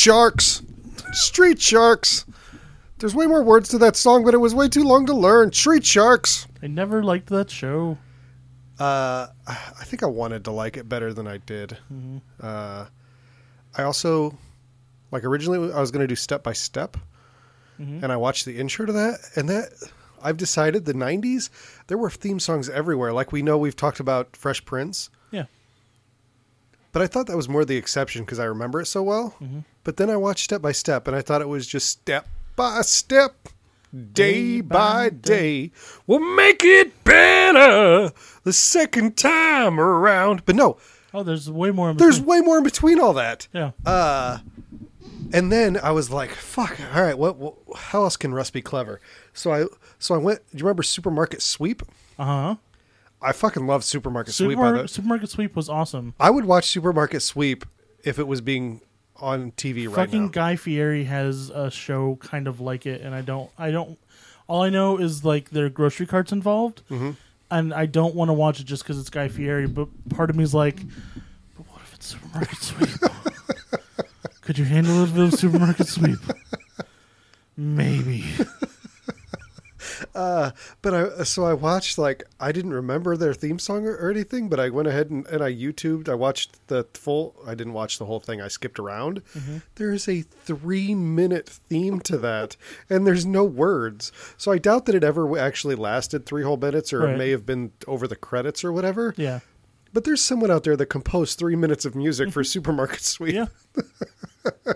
Sharks. Street Sharks. There's way more words to that song, but it was way too long to learn. Street Sharks. I never liked that show. Uh, I think I wanted to like it better than I did. Uh, I also, like, originally I was going to do Step by Step, Mhm. and I watched the intro to that, and that I've decided the '90s there were theme songs everywhere. Like we know we've talked about Fresh Prince, Yeah. but I thought that was more the exception because I remember it so well. Mhm. But then I watched Step by Step, and I thought it was just step by step, day by day, we'll make it better the second time around. But no, Oh, there's way more. In there's way more in between all that. yeah. Uh, and then I was like, "Fuck! All right, what, what? How else can Russ be clever?" So I, so I went. Do you remember Supermarket Sweep? Uh huh. I fucking love Supermarket Sweep. By Supermarket, the, Supermarket Sweep was awesome. I would watch Supermarket Sweep if it was being on TV right Fucking now. Guy Fieri has a show kind of like it, and I don't. I don't. All I know is like there are grocery carts involved, Mhm. and I don't want to watch it just because it's Guy Fieri. But part of me is like, but what if it's Supermarket Sweep? Could you handle a little it was Supermarket Sweep? Maybe. Uh, but I so I watched like I didn't remember their theme song or, or anything, but I went ahead and, and I YouTubed. I watched the full. I didn't watch the whole thing. I skipped around. There is a three minute theme to that, and there's no words. So I doubt that it ever actually lasted three whole minutes, or it may have been over the credits or whatever. Yeah. But there's someone out there that composed three minutes of music for Supermarket Sweep. Yeah.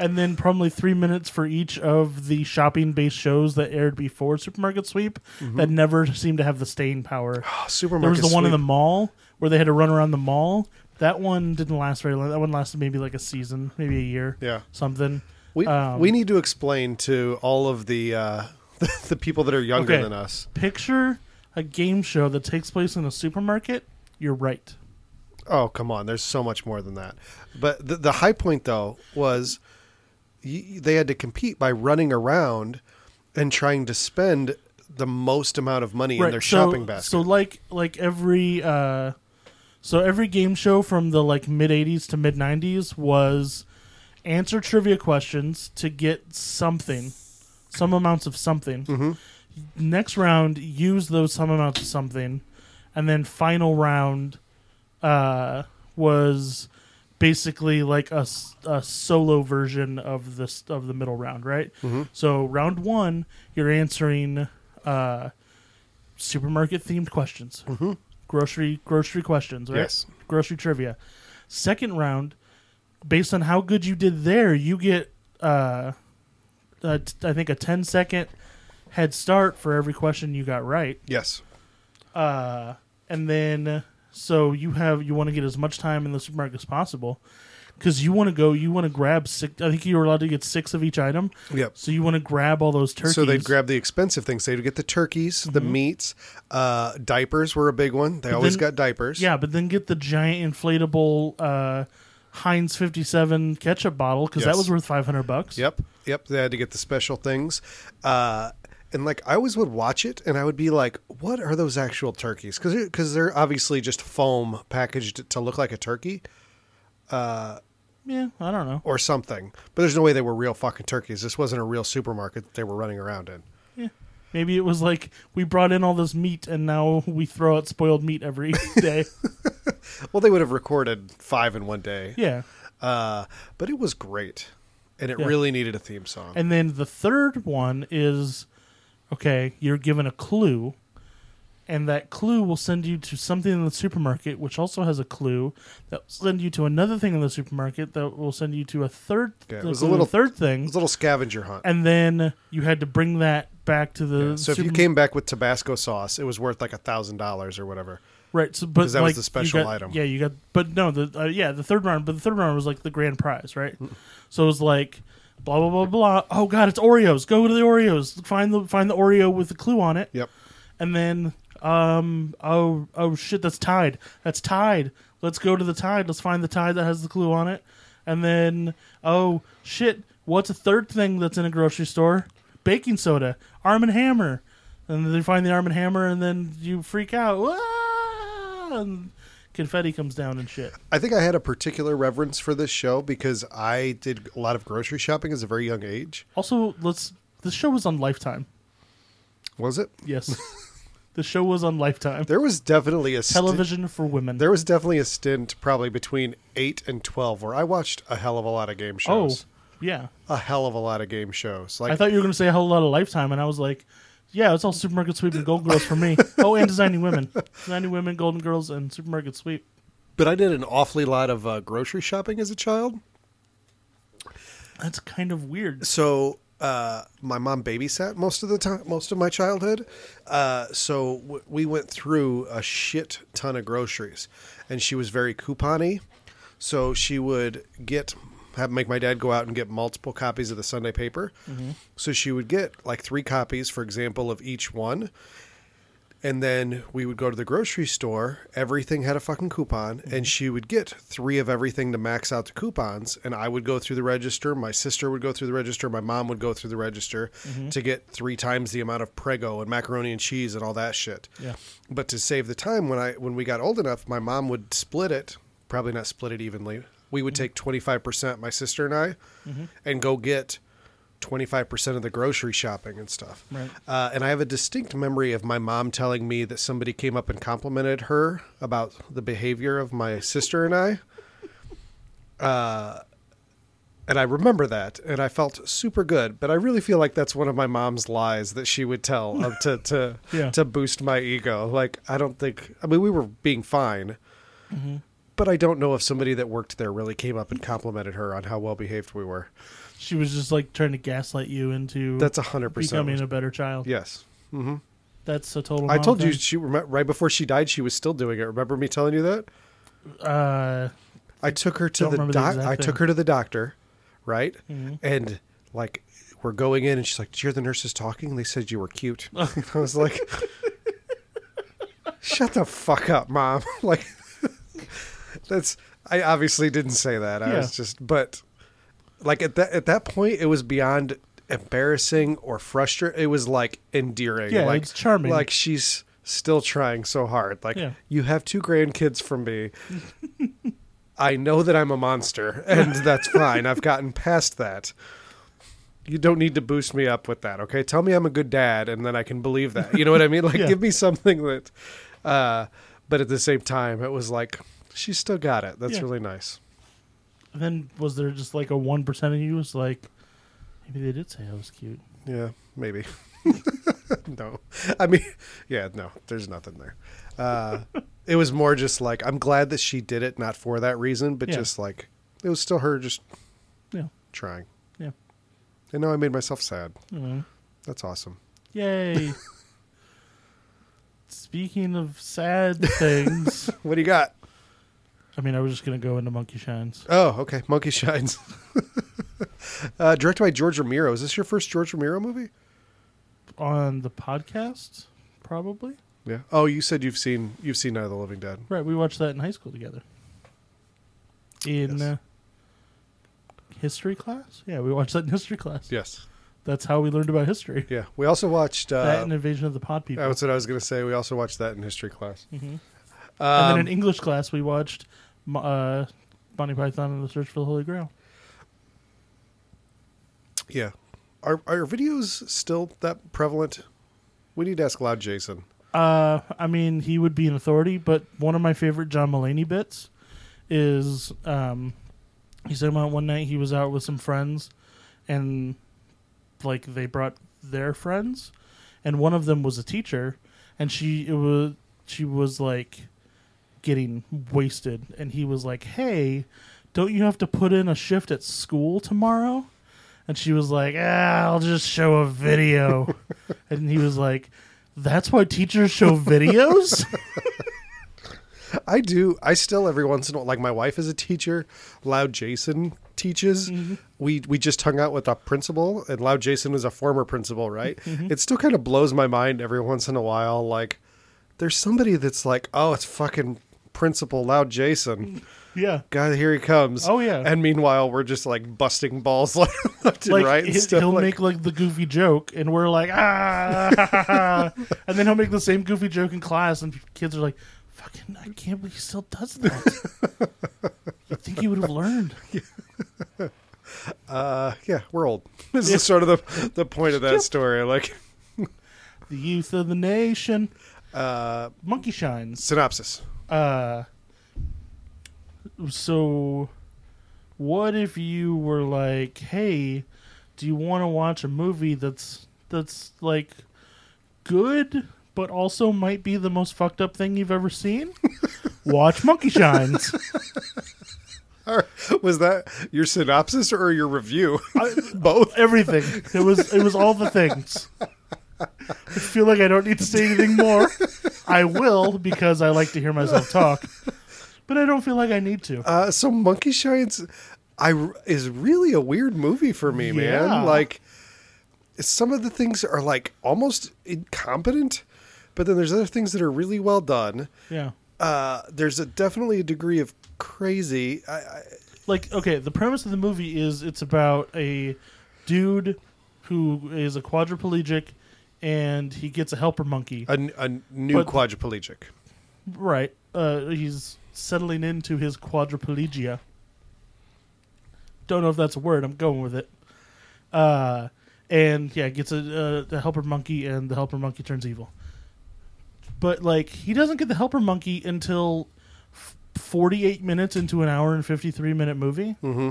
and then probably three minutes for each of the shopping based shows that aired before Supermarket Sweep that never seemed to have the staying power. Oh, There was the one in the mall where they had to run around the mall. That one didn't last very long. That one lasted maybe like a season, maybe a year, Yeah. something. We Um, we need to explain to all of the uh, the people that are younger Okay. than us. Picture a game show that takes place in a supermarket. You're right. Oh come on, there's so much more than that. But the, the high point though was they had to compete by running around and trying to spend the most amount of money in their so, shopping basket. So like like every uh so every game show from the like mid 80s to mid 90s was answer trivia questions to get something some amounts of something. Mhm. Next round use those some amounts of something and then final round uh was basically like a, a solo version of this of the middle round, right? Mhm. So round 1 you're answering uh supermarket themed questions. Mhm. Grocery grocery questions, right? Yes. Grocery trivia. Second round, based on how good you did there, you get uh, uh t- I think a 10 second head start for every question you got right. Yes. Uh and then so you have you want to get as much time in the supermarket as possible because you want to go you want to grab six i think you were allowed to get six of each item Yep. so you want to grab all those turkeys So they'd grab the expensive things. They'd get the turkeys, the meats, uh, diapers were a big one. They always then- got diapers. yeah but then get the giant inflatable uh heinz 57 ketchup bottle because that was worth 500 bucks Yep, yep. They had to get the special things, uh, and like I always would watch it, and I would be like, "What are those actual turkeys?" Because because they're obviously just foam packaged to look like a turkey Uh, yeah i don't know or something. But there's no way they were real fucking turkeys. This wasn't a real supermarket that they were running around in. Yeah. Maybe it was like we brought in all this meat and now we throw out spoiled meat every day Well, they would have recorded five in one day. yeah Uh, but it was great, and it Yeah. really needed a theme song. And then the third one is okay, you're given a clue, and that clue will send you to something in the supermarket, which also has a clue that will send you to another thing in the supermarket that will send you to a third, Yeah, it was a little- third it thing, was a little scavenger hunt. and then you had to bring that back to the. so if you came back with Tabasco sauce, it was worth like a thousand dollars or whatever. right, so, but that was the special got- item. Yeah, you got, but no, the uh, yeah, the third round, but the third round was like the grand prize, right? So it was like blah blah blah blah. Oh god, it's Oreos. Go to the Oreos. Find the find the Oreo with the clue on it. Yep. and then um oh oh shit that's tide that's tide let's go to the tide let's find the tide that has the clue on it and then oh shit what's a third thing that's in a grocery store baking soda arm and hammer and then they find the arm and hammer and then you freak out "Ah!" and confetti comes down and shit. I think I had a particular reverence for this show because I did a lot of grocery shopping as a very young age. Also, let's. The show was on Lifetime. Was it? Yes, the show was on Lifetime. There was definitely a sti- Television for women. there was definitely a stint, probably between eight and twelve, where I watched a hell of a lot of game shows. oh, shows. yeah. A hell of a lot of game shows. Like I thought you were going to say a whole lot of Lifetime, and I was like, yeah, it's all Supermarket Sweep and Golden Girls for me. oh, and Designing Women. Designing Women, Golden Girls, and Supermarket Sweep. but I did an awfully lot of uh, grocery shopping as a child. That's kind of weird. so uh, my mom babysat most of the time, most of my childhood. Uh, so w- we went through a shit ton of groceries, and she was very coupony. So she would get have make my dad go out and get multiple copies of the Sunday paper. Mm-hmm. So she would get like three copies, for example, of each one. And then we would go to the grocery store. Everything had a fucking coupon, and mm-hmm. she would get three of everything to max out the coupons. And I would go through the register. My sister would go through the register. My mom would go through the register mm-hmm. to get three times the amount of Prego and macaroni and cheese and all that shit. Yeah. But to save the time, when I when we got old enough, my mom would split it. Probably not split it evenly. We would take twenty five percent, my sister and I, and go get twenty five percent of the grocery shopping and stuff. Right. Uh, and I have a distinct memory of my mom telling me that somebody came up and complimented her about the behavior of my sister and I. Uh, and I remember that, and I felt super good. But I really feel like that's one of my mom's lies that she would tell of to to Yeah. to boost my ego. Like I don't think. I mean, we were being fine, but I don't know if somebody that worked there really came up and complimented her on how well behaved we were. She was just like trying to gaslight you into That's a hundred percent. becoming a better child. Yes. hmm That's a total. I told you she right before she died. She was still doing it. Remember me telling you that? Uh, I took her to the remember the I took her to the doctor, right? Mhm. And like we're going in, and she's like, "Did you hear the nurses talking? They said you were cute." I was like, "Shut the fuck up, mom!" like that's. I obviously didn't say that. I Yeah. was just, but like at that at that point, it was beyond embarrassing or frustrating. It was like endearing. Yeah, like it's charming. Like she's still trying so hard. Like Yeah. you have two grandkids from me. I know that I'm a monster, and that's fine. I've gotten past that. You don't need to boost me up with that, okay? Tell me I'm a good dad, and then I can believe that. You know what I mean? Like, Yeah. give me something that. Uh, but at the same time, it was like she's still got it. That's Yeah. really nice. then was there just like a one percent of you was like, maybe they did say I was cute. Yeah, maybe. no, I mean, yeah, no. There's nothing there. Uh, it was more just like I'm glad that she did it, not for that reason, but Yeah. just like it was still her just Yeah. trying. Yeah. And now I made myself sad. You know. That's awesome. Yay. Speaking of sad things, What do you got? I mean, I was just gonna go into Monkey Shines. Oh, okay. Monkey Shines. uh, directed by George Romero. Is this your first George Romero movie? on the podcast, probably. Yeah. Oh, you said you've seen you've seen Night of the Living Dead. Right, we watched that in high school together. In Yes. uh, history class? Yeah, we watched that in history class. Yes. That's how we learned about history. Yeah. We also watched. Uh, that and Invasion of the Pod People. that's what I was going to say. We also watched that in history class. hmm Um, and then in English class, we watched uh, Monty Python and the Search for the Holy Grail. Yeah. Are are videos still that prevalent? We need to ask Loud Jason. Uh, I mean, he would be an authority, but one of my favorite John Mulaney bits is um, he's talking about one night he was out with some friends, and like they brought their friends, and one of them was a teacher, and she it was she was like getting wasted, and he was like, "Hey, don't you have to put in a shift at school tomorrow?" And she was like, ah, "I'll just show a video," and he was like. That's why teachers show videos? I do. I still every once in a while, like my wife is a teacher. Loud Jason teaches. We we just hung out with a principal, and Loud Jason was a former principal, right? It still kind of blows my mind every once in a while. Like there's somebody that's like, oh, it's fucking principal Loud Jason. yeah. God, here he comes. Oh, yeah. And meanwhile, we're just like busting balls like left and Like right. And stuff. he'll like, make like the goofy joke, and we're like ah, and then he'll make the same goofy joke in class, and kids are like, Fucking, I can't believe he still does that. you think he would have learned? Uh, yeah, we're old. This is sort of the the point of that Yep. story. Like, The youth of the nation. uh, Monkey shines. synopsis. Uh, so what if you were like, "Hey, do you want to watch a movie that's that's like good, but also might be the most fucked up thing you've ever seen?" watch Monkey Shines. Was that your synopsis or your review? Both. Everything. It was it was all the things. I feel like I don't need to say anything more. I will because I like to hear myself talk, but I don't feel like I need to. Uh, so Monkey Shines, I is really a weird movie for me, Yeah. man. Like, some of the things are like almost incompetent, but then there's other things that are really well done. Yeah. Uh, there's a definitely a degree of crazy. I, I, like okay the premise of the movie is it's about a dude who is a quadriplegic and he gets a helper monkey. A, a new But- quadriplegic. right. Uh, he's settling into his quadriplegia. Don't know if that's a word. I'm going with it. Uh, and yeah gets a, a, a helper monkey and the helper monkey turns evil. But like he doesn't get the helper monkey until f- 48 minutes into an hour and 53 minute movie. Mm-hmm.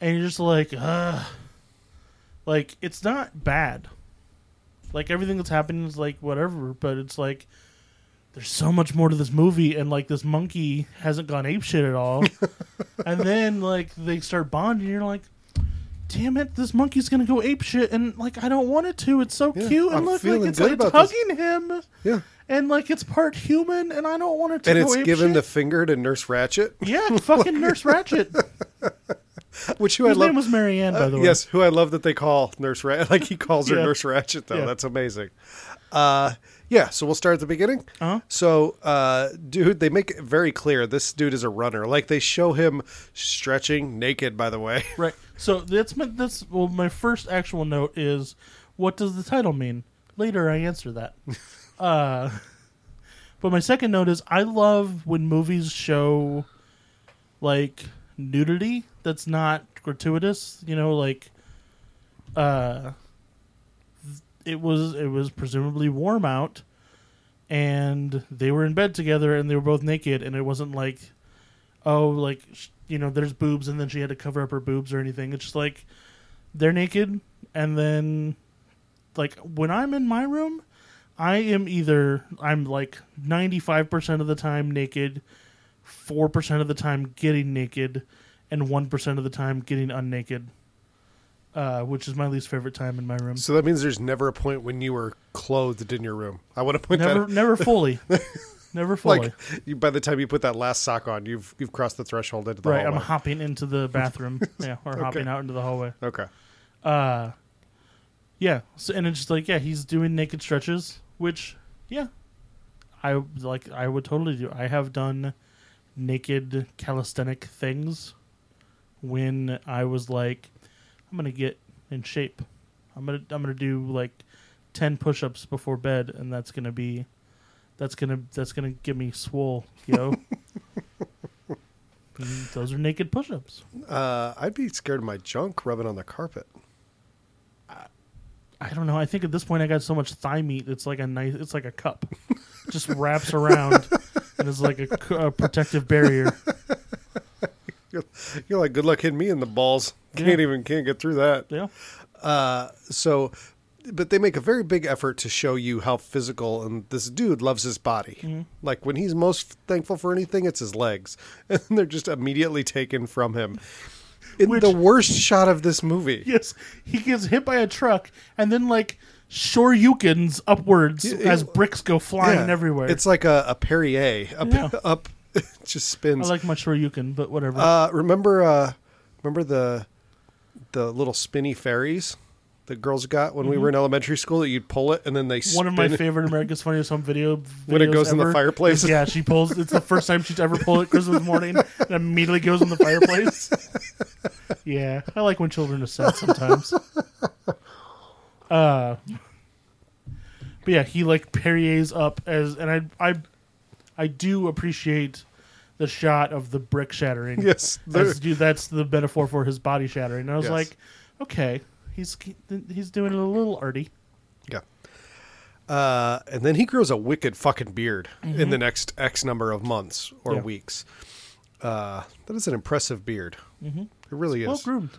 and you're just like, uh like it's not bad. Like everything that's happening is like whatever, but it's like there's so much more to this movie, and like this monkey hasn't gone ape shit at all. and then like they start bonding, and you're like, damn it, this monkey's gonna go ape shit, and like I don't want it to. It's so Yeah, cute, and I'm look like it's, like, it's about this. hugging him, Yeah, and like it's part human, and I don't want it to and it's shit. the finger to Nurse Ratched, yeah, fucking Nurse Ratched. which who I love. name was Marianne, by Uh, the way. yes, who I love that they call Nurse Ratched. Like he calls her Yeah. Nurse Ratched, though. Yeah. That's amazing. Uh, yeah, so we'll start at the beginning. Uh-huh. So, uh, dude, they make it very clear this dude is a runner. Like they show him stretching naked. By the way, Right. So that's my, that's well. My first actual note is, what does the title mean? Later, I answer that. uh, but my second note is, I love when movies show like nudity that's not gratuitous. You know, like uh, it was it was presumably warm out, and they were in bed together, and they were both naked, and it wasn't like oh, like you know, there's boobs, and then she had to cover up her boobs or anything. It's just like they're naked, and then like when I'm in my room, I am either I'm like 95 percent of the time naked, four percent of the time getting naked, and one percent of the time getting unnaked. Uh, which is my least favorite time in my room. so that means there's never a point when you were clothed in your room. I want to point Never, that. never Never fully, never fully. Like you, by the time you put that last sock on, you've you've crossed the threshold into the right, I'm hopping into the bathroom, yeah, or hopping out into the hallway. okay. uh yeah so and it's just like yeah he's doing naked stretches which yeah i like i would totally do i have done naked calisthenic things when i was like i'm gonna get in shape i'm gonna i'm gonna do like 10 push-ups before bed and that's gonna be that's gonna that's gonna get me swole yo those are naked push-ups Uh, I'd be scared of my junk rubbing on the carpet. I don't know. I think at this point I got so much thigh meat. It's like a nice. It's like a cup, just wraps around and is like a protective barrier. You're like, good luck hitting me in the balls. Can't Yeah. even can't get through that. Yeah, Uh, so, but they make a very big effort to show you how physical and this dude loves his body. Mm-hmm. Like when he's most thankful for anything, it's his legs, and they're just immediately taken from him. In Which- the worst shot of this movie, yes. He gets hit by a truck and then like shoryukens upwards Yeah, as bricks go flying Yeah. everywhere. It's like a, a Perrier up, Yeah. up, it just spins. I like my shoryuken, but whatever. Uh, remember, uh, remember the the little spinny fairies that girls got when we were in elementary school that you'd pull it and then they Mm-hmm. One of my favorite America's Funniest Home Video When it goes in the fireplace? yeah, she pulls. It's the first time she's ever pulled it Christmas morning and immediately goes in the fireplace. yeah, I like when children are sad sometimes. Uh, but yeah, he like Perrier's up as, and I, I, I do appreciate the shot of the brick shattering. Yes, that's, dude, that's the metaphor for his body shattering. And I was Yes. like, okay, he's he's doing it a little arty. Yeah. Uh, and then he grows a wicked fucking beard Mm-hmm. in the next X number of months or Yeah. weeks. Uh, that is an impressive beard. Mm-hmm. It really is. Well groomed.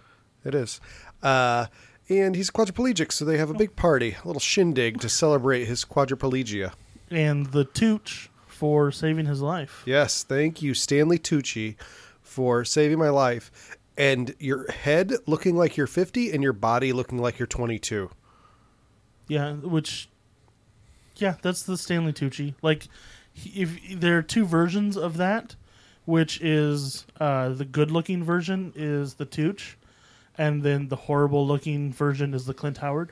It is. Uh, and he's quadriplegic, so they have a big party, a little shindig to celebrate his quadriplegia. And the tooch for saving his life. Yes, thank you, Stanley Tucci, for saving my life. And your head looking like you're 50 and your body looking like you're 22. Yeah, which, yeah, that's the Stanley Tucci. Like, if there are two versions of that, which is uh, the good-looking version is the Tooch, and then the horrible-looking version is the Clint Howard.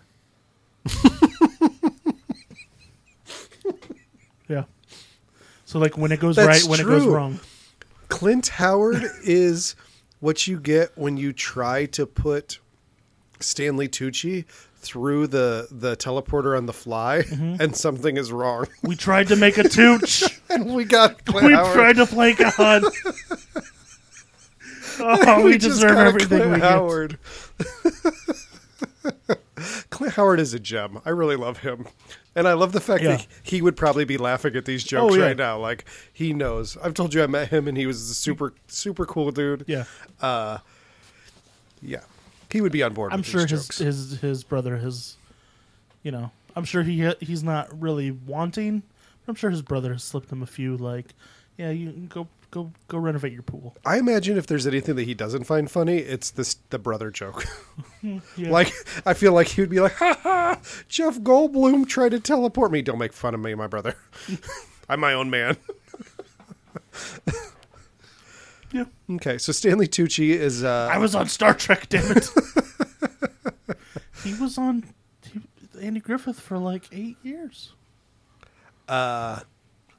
yeah. So like when it goes That's right, when it goes wrong. Clint Howard is what you get when you try to put Stanley Tucci through the, the teleporter on the fly Mm-hmm. and something is wrong. We tried to make a Tooch. and we got Clint we Howard. tried to play God. Oh, we, just deserve everything Clint we get. Howard. Clint Howard is a gem. I really love him. And I love the fact Yeah. that he would probably be laughing at these oh, jokes Oh, yeah. right now. Like he knows. I've told you I met him and he was a super super cool dude. Yeah. Uh, yeah. He would be on board I'm with sure his his his brother has, you know, I'm sure he he's not really wanting. But I'm sure his brother has slipped him a few like, yeah, you can go go go renovate your pool. I imagine if there's anything that he doesn't find funny, it's this the brother joke. Yeah. like I feel like he would be like, "Ha ha! Jeff Goldblum tried to teleport me. Don't make fun of me, my brother. I'm my own man." yeah, Okay, so Stanley Tucci is uh, I was on Star Trek. Damn it. he was on Andy Griffith for like eight years. uh,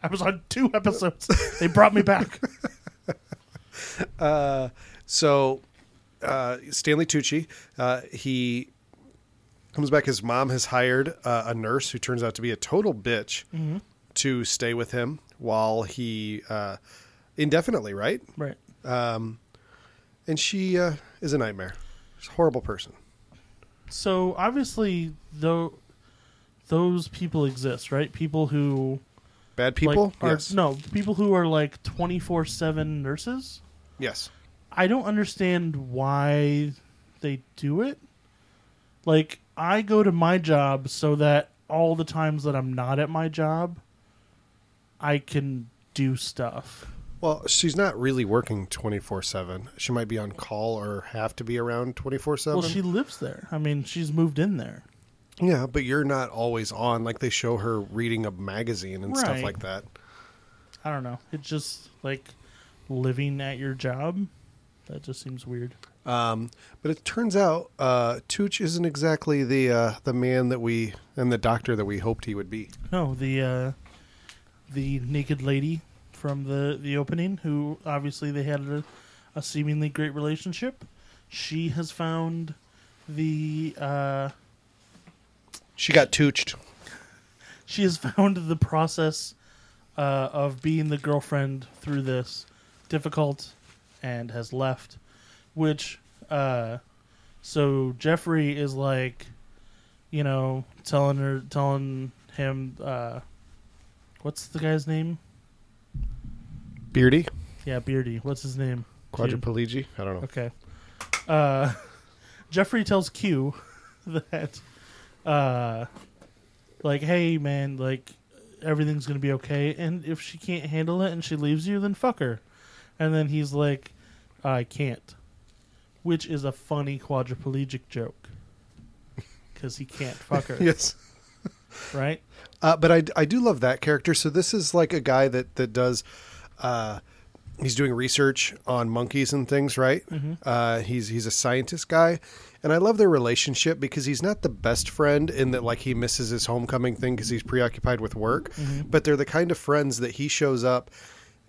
I was on two episodes. they brought me back. so uh, Stanley Tucci, uh, he comes back. His mom has hired uh, a nurse who turns out to be a total bitch to stay with him while he uh, indefinitely, right? Right. And she uh, is a nightmare. She's a horrible person. So obviously, though, those people exist, right? People who Bad people. like, are yes. no people who are like twenty four seven nurses. Yes. I don't understand why they do it. Like I go to my job so that all the times that I'm not at my job, I can do stuff. Well, she's not really working 24 7. She might be on call or have to be around 24 7. Well, she lives there. I mean, she's moved in there. Yeah, but you're not always on. Like they show her reading a magazine and stuff Right. like that. I don't know. It's just like living at your job. That just seems weird. Um, but it turns out uh, Tooch isn't exactly the uh, the man that we and the doctor that we hoped he would be. No, the uh, the naked lady from the the opening, who obviously they had a, a seemingly great relationship. She has found the uh, She got tooched. she has found the process uh, of being the girlfriend through this difficult, and has left. Which uh, so Jeffrey is like, you know, telling her, telling him, uh, what's the guy's name? Beardy? Yeah, Beardy. What's his name? Quadriplegic? I don't know. Okay. Uh, Jeffrey tells Q that, uh, like, hey, man, like, everything's going to be okay. And if she can't handle it and she leaves you, then fuck her. And then he's like, I can't. Which is a funny quadriplegic joke. Because he can't fuck her, Yes. right? Uh, but I, I do love that character. So this is like a guy that that does. Uh, he's doing research on monkeys and things, right? Uh, he's he's a scientist guy, and I love their relationship because he's not the best friend in that like he misses his homecoming thing because he's preoccupied with work. Mm-hmm. But they're the kind of friends that he shows up.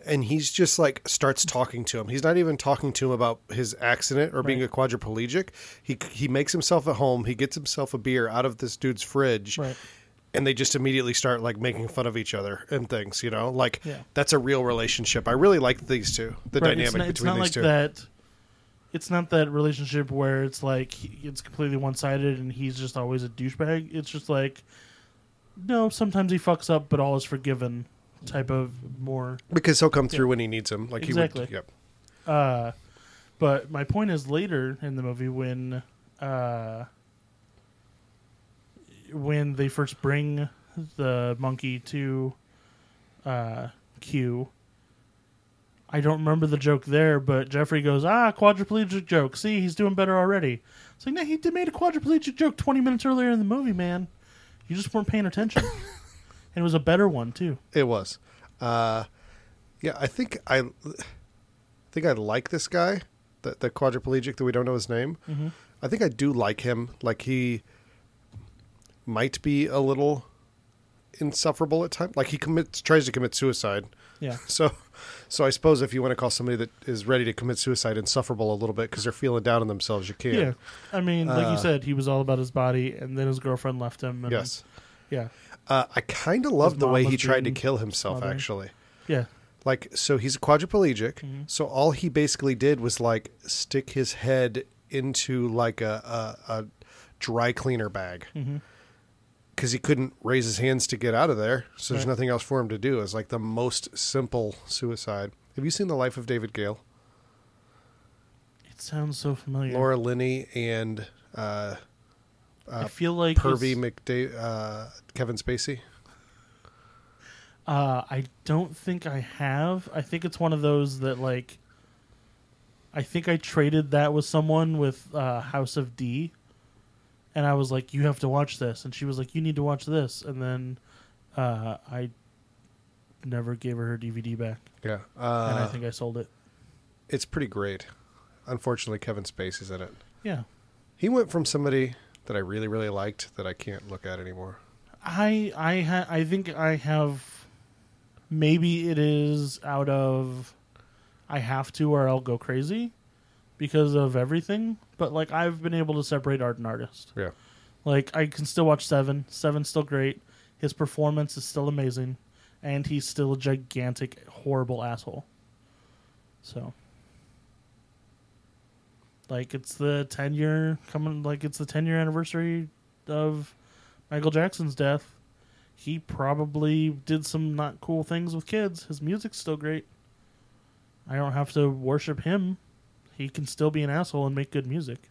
And he's just like starts talking to him. He's not even talking to him about his accident or being a quadriplegic. He he makes himself at home. He gets himself a beer out of this dude's fridge, Right. and they just immediately start like making fun of each other and things. You know, like Yeah. that's a real relationship. I really like these two. The Right, dynamic it's not, it's between not these like two. that. It's not that relationship where it's like it's completely one sided and he's just always a douchebag. It's just like no, sometimes he fucks up, but all is forgiven. Type of more because he'll come through when he needs him. Like Exactly. he would. Yep. Uh, but my point is later in the movie when uh, when they first bring the monkey to uh, Q. I don't remember the joke there, but Jeffrey goes, "Ah, quadriplegic joke. See, he's doing better already." It's like, no, he did made a quadriplegic joke twenty minutes earlier in the movie, man. You just weren't paying attention, and it was a better one too. It was. Uh, yeah, I think I, I think I like this guy, the, the quadriplegic that we don't know his name. Mm-hmm. I think I do like him. Like he might be a little insufferable at times. Like he commits, tries to commit suicide. Yeah, So, so I suppose if you want to call somebody that is ready to commit suicide insufferable a little bit because they're feeling down on themselves, you can. yeah. I mean, like Uh, you said, he was all about his body, and then his girlfriend left him. And, Yes. Yeah. Uh, I kind of love the way he tried to kill himself. smothered. Actually, Yeah. like so he's a quadriplegic Mhm. so all he basically did was like stick his head into like a, a, a dry cleaner bag hmm because he couldn't raise his hands to get out of there so there's Right. nothing else for him to do it's like the most simple suicide have you seen the life of david gale It sounds so familiar. laura linney and uh, I uh, feel like pervy mcda- uh, kevin spacey Uh, I don't think I have. I think it's one of those that like. I think I traded that with someone with uh, House of D, and I was like, "You have to watch this," and she was like, "You need to watch this," and then uh, I never gave her her DVD back, yeah and I uh, think I sold it. it's pretty great unfortunately kevin spacey's in it Yeah, He went from somebody that I really, really liked that I can't look at anymore. I I ha- I think I have. Maybe it is out of I have to or I'll go crazy because of everything. But like I've been able to separate art and artist. Yeah. Like I can still watch Seven. Seven's still great. His performance is still amazing, and he's still a gigantic, horrible asshole. So, like, it's the ten year coming. Like, it's the ten year anniversary of Michael Jackson's death. He probably did some not cool things with kids. His music's still great. I don't have to worship him. He can still be an asshole and make good music.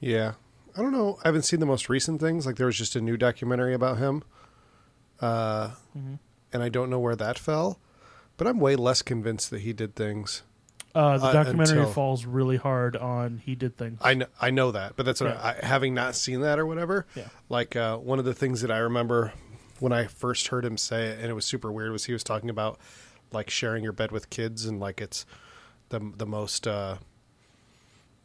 Yeah. I don't know. I haven't seen the most recent things. Like there was just a new documentary about him. Uh, Mhm. and I don't know where that fell. But I'm way less convinced that he did things. Uh, the Uh, documentary until- falls really hard on he did things. I know, I know that, but that's what Yeah. I, having not seen that or whatever. Yeah. Like uh, one of the things that I remember when I first heard him say it, and it was super weird, was he was talking about like sharing your bed with kids, and like it's the the most uh,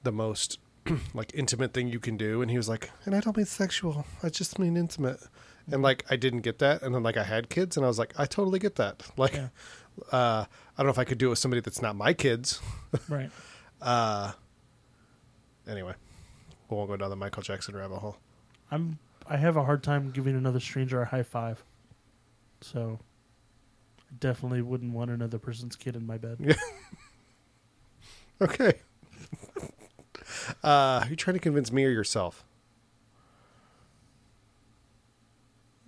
the most like intimate thing you can do, and he was like, and I don't mean sexual, I just mean intimate, and like I didn't get that, and then like I had kids, and I was like, I totally get that, like. Yeah. Uh, I don't know if I could do it with somebody that's not my kids. right. Uh, anyway, we won't go down the Michael Jackson rabbit hole. I'm I have a hard time giving another stranger a high five. So I definitely wouldn't want another person's kid in my bed. Okay. uh, you trying to convince me or yourself?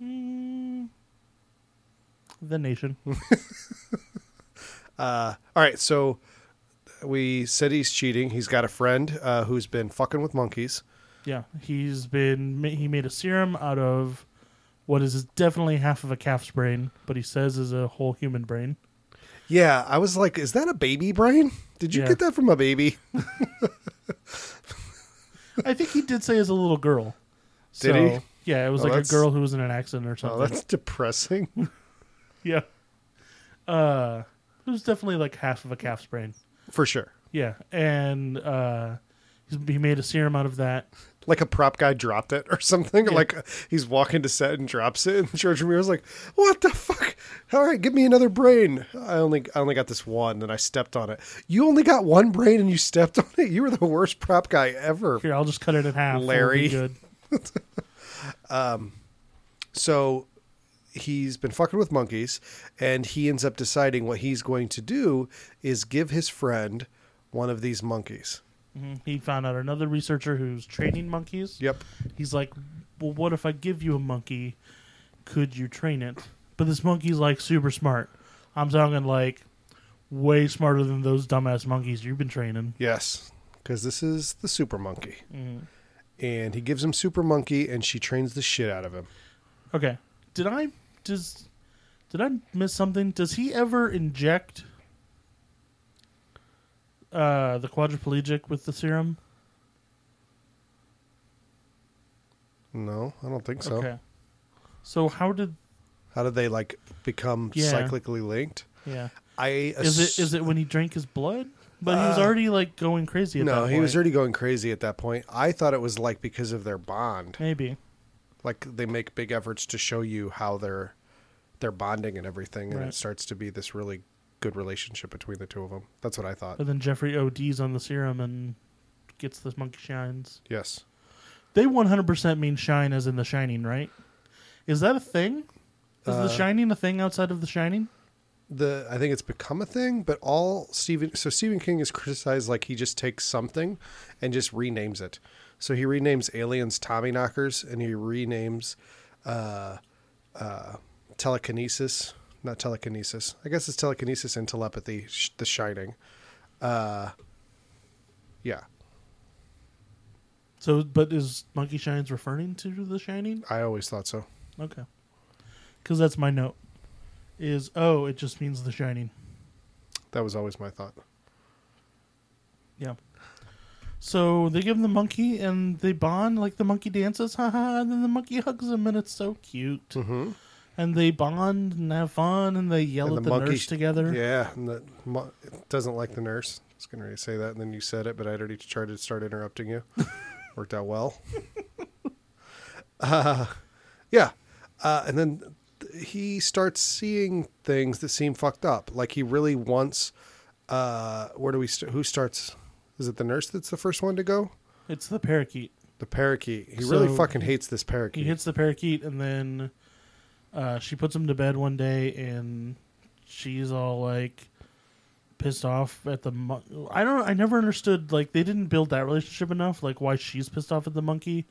Mm, the nation. Uh, all right, so we said he's cheating. He's got a friend uh, who's been fucking with monkeys. Yeah, he's been he made a serum out of what is definitely half of a calf's brain, but he says is a whole human brain. Yeah, I was like, is that a baby brain? Did you Yeah. get that from a baby? I think he did say as a little girl. Did So, he? Yeah, it was Oh, like a girl who was in an accident or something. Oh, something. that's depressing. yeah. Uh, it was definitely like half of a calf's brain. For sure. Yeah, and uh, he's, he made a serum out of that. Like a prop guy dropped it or something. Yeah. Like he's walking to set and drops it, and George Romero's like, "What the fuck? All right, give me another brain." I only I only got this one, and I stepped on it. You only got one brain, and you stepped on it. You were the worst prop guy ever. Here, I'll just cut it in half. Larry. good. um, so he's been fucking with monkeys, and he ends up deciding what he's going to do is give his friend one of these monkeys. Mhm. He found out another researcher who's training monkeys. Yep. He's like, "Well, what if I give you a monkey? Could you train it?" But this monkey's like super smart. I'm talking like way smarter than those dumbass monkeys you've been training. Yes, because this is the super monkey, Mhm. and he gives him super monkey, and she trains the shit out of him. Okay. Did I does did I miss something? Does he ever inject uh the quadriplegic with the serum? No, I don't think so. Okay. So how did How did they like become Yeah. cyclically linked? yeah. I Is it is it when he drank his blood? But he was Uh, already like going crazy at no, that he was already going crazy at that point. I thought it was like because of their bond. maybe. Like they make big efforts to show you how they're they're bonding and everything, and Right. it starts to be this really good relationship between the two of them. That's what I thought. And then Jeffrey ODs on the serum and gets the monkey shines. Yes. They 100% mean shine as in the shining, right? Is that a thing? Is Uh, the shining a thing outside of the shining? the I think it's become a thing, but all Stephen so Stephen King is criticized like he just takes something and just renames it. So he renames aliens Tommy knockers and he renames uh uh telekinesis, not telekinesis. I guess it's telekinesis and telepathy, sh- the shining. Uh yeah, So, but is Monkey Shines referring to the Shining? I always thought so. Okay, because that's my note. Is oh, it just means the Shining. That was always my thought. Yeah. So they give him the monkey and they bond like the monkey dances, haha, and then the monkey hugs him and it's so cute. Mhm. And they bond and have fun and they yell And at the the, nurse together. Yeah, and the mo- doesn't like the nurse. I was going to say that, and then you said it, but I'd already tried to start interrupting you. Worked out well. uh, yeah, uh, and then th- he starts seeing things that seem fucked up. Like he really wants. Uh, where do we? St- who starts? Is it the nurse that's the first one to go? It's the parakeet. The parakeet. He really fucking hates this parakeet. He hits the parakeet and then uh, she puts him to bed one day and she's all like pissed off at the mon- I don't I never understood like they didn't build that relationship enough like why she's pissed off at the monkey.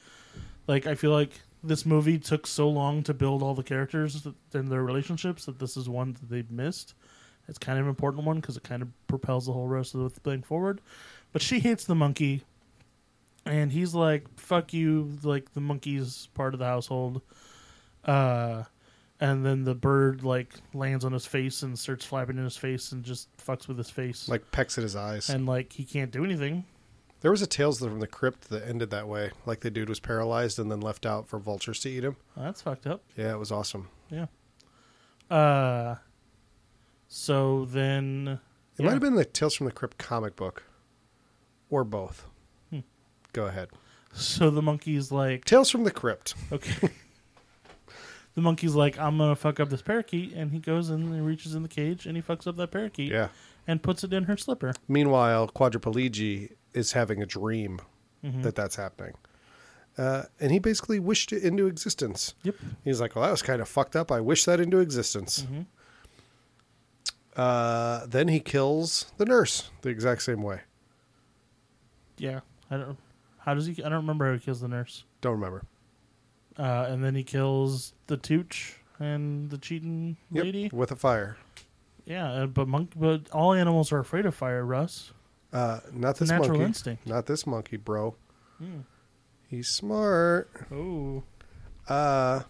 Like I feel like this movie took so long to build all the characters and their relationships that this is one that they missed. It's kind of an important one because it kind of propels the whole rest of the thing forward. But she hates the monkey, and he's like, "Fuck you!" Like the monkey's part of the household. Uh, and then the bird like lands on his face and starts flapping in his face and just fucks with his face. like pecks at his eyes. and like he can't do anything. There was a Tales from the Crypt that ended that way. Like the dude was paralyzed and then left out for vultures to eat him. That's fucked up. Yeah, it was awesome. Yeah. Uh. So then. It yeah. might have been the Tales from the Crypt comic book, or both. Hmm. Go ahead. So the monkey's like, Tales from the Crypt. okay. the monkey's like, I'm gonna fuck up this parakeet, and he goes and reaches in the cage and he fucks up that parakeet Yeah. and puts it in her slipper. Meanwhile, Quadriplegia is having a dream Mhm. that that's happening, uh, and he basically wished it into existence. Yep. He's like, "Well, that was kind of fucked up. I wish that into existence." hmm Uh, then he kills the nurse the exact same way. Yeah. I don't. How does he? I don't remember how he kills the nurse. Don't remember. Uh, and then he kills the tooch and the cheating Yep, lady. with a fire. Yeah, uh, but monk, but all animals are afraid of fire, Russ. Uh, not this natural monkey. instinct. Not this monkey, bro. Hmm. He's smart. Oh. Uh,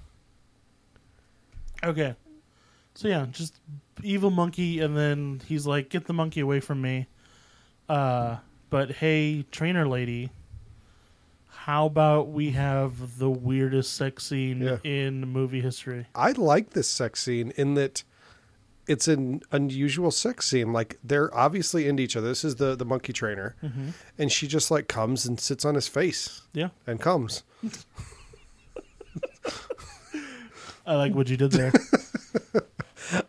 Okay. So yeah, just evil monkey, and then he's like, "Get the monkey away from me." Uh, but hey, trainer lady, how about we have the weirdest sex scene Yeah. in movie history? I like this sex scene in that it's an unusual sex scene. Like they're obviously into each other. This is the the monkey trainer, Mm-hmm. and she just like comes and sits on his face Yeah, and comes. I like what you did there.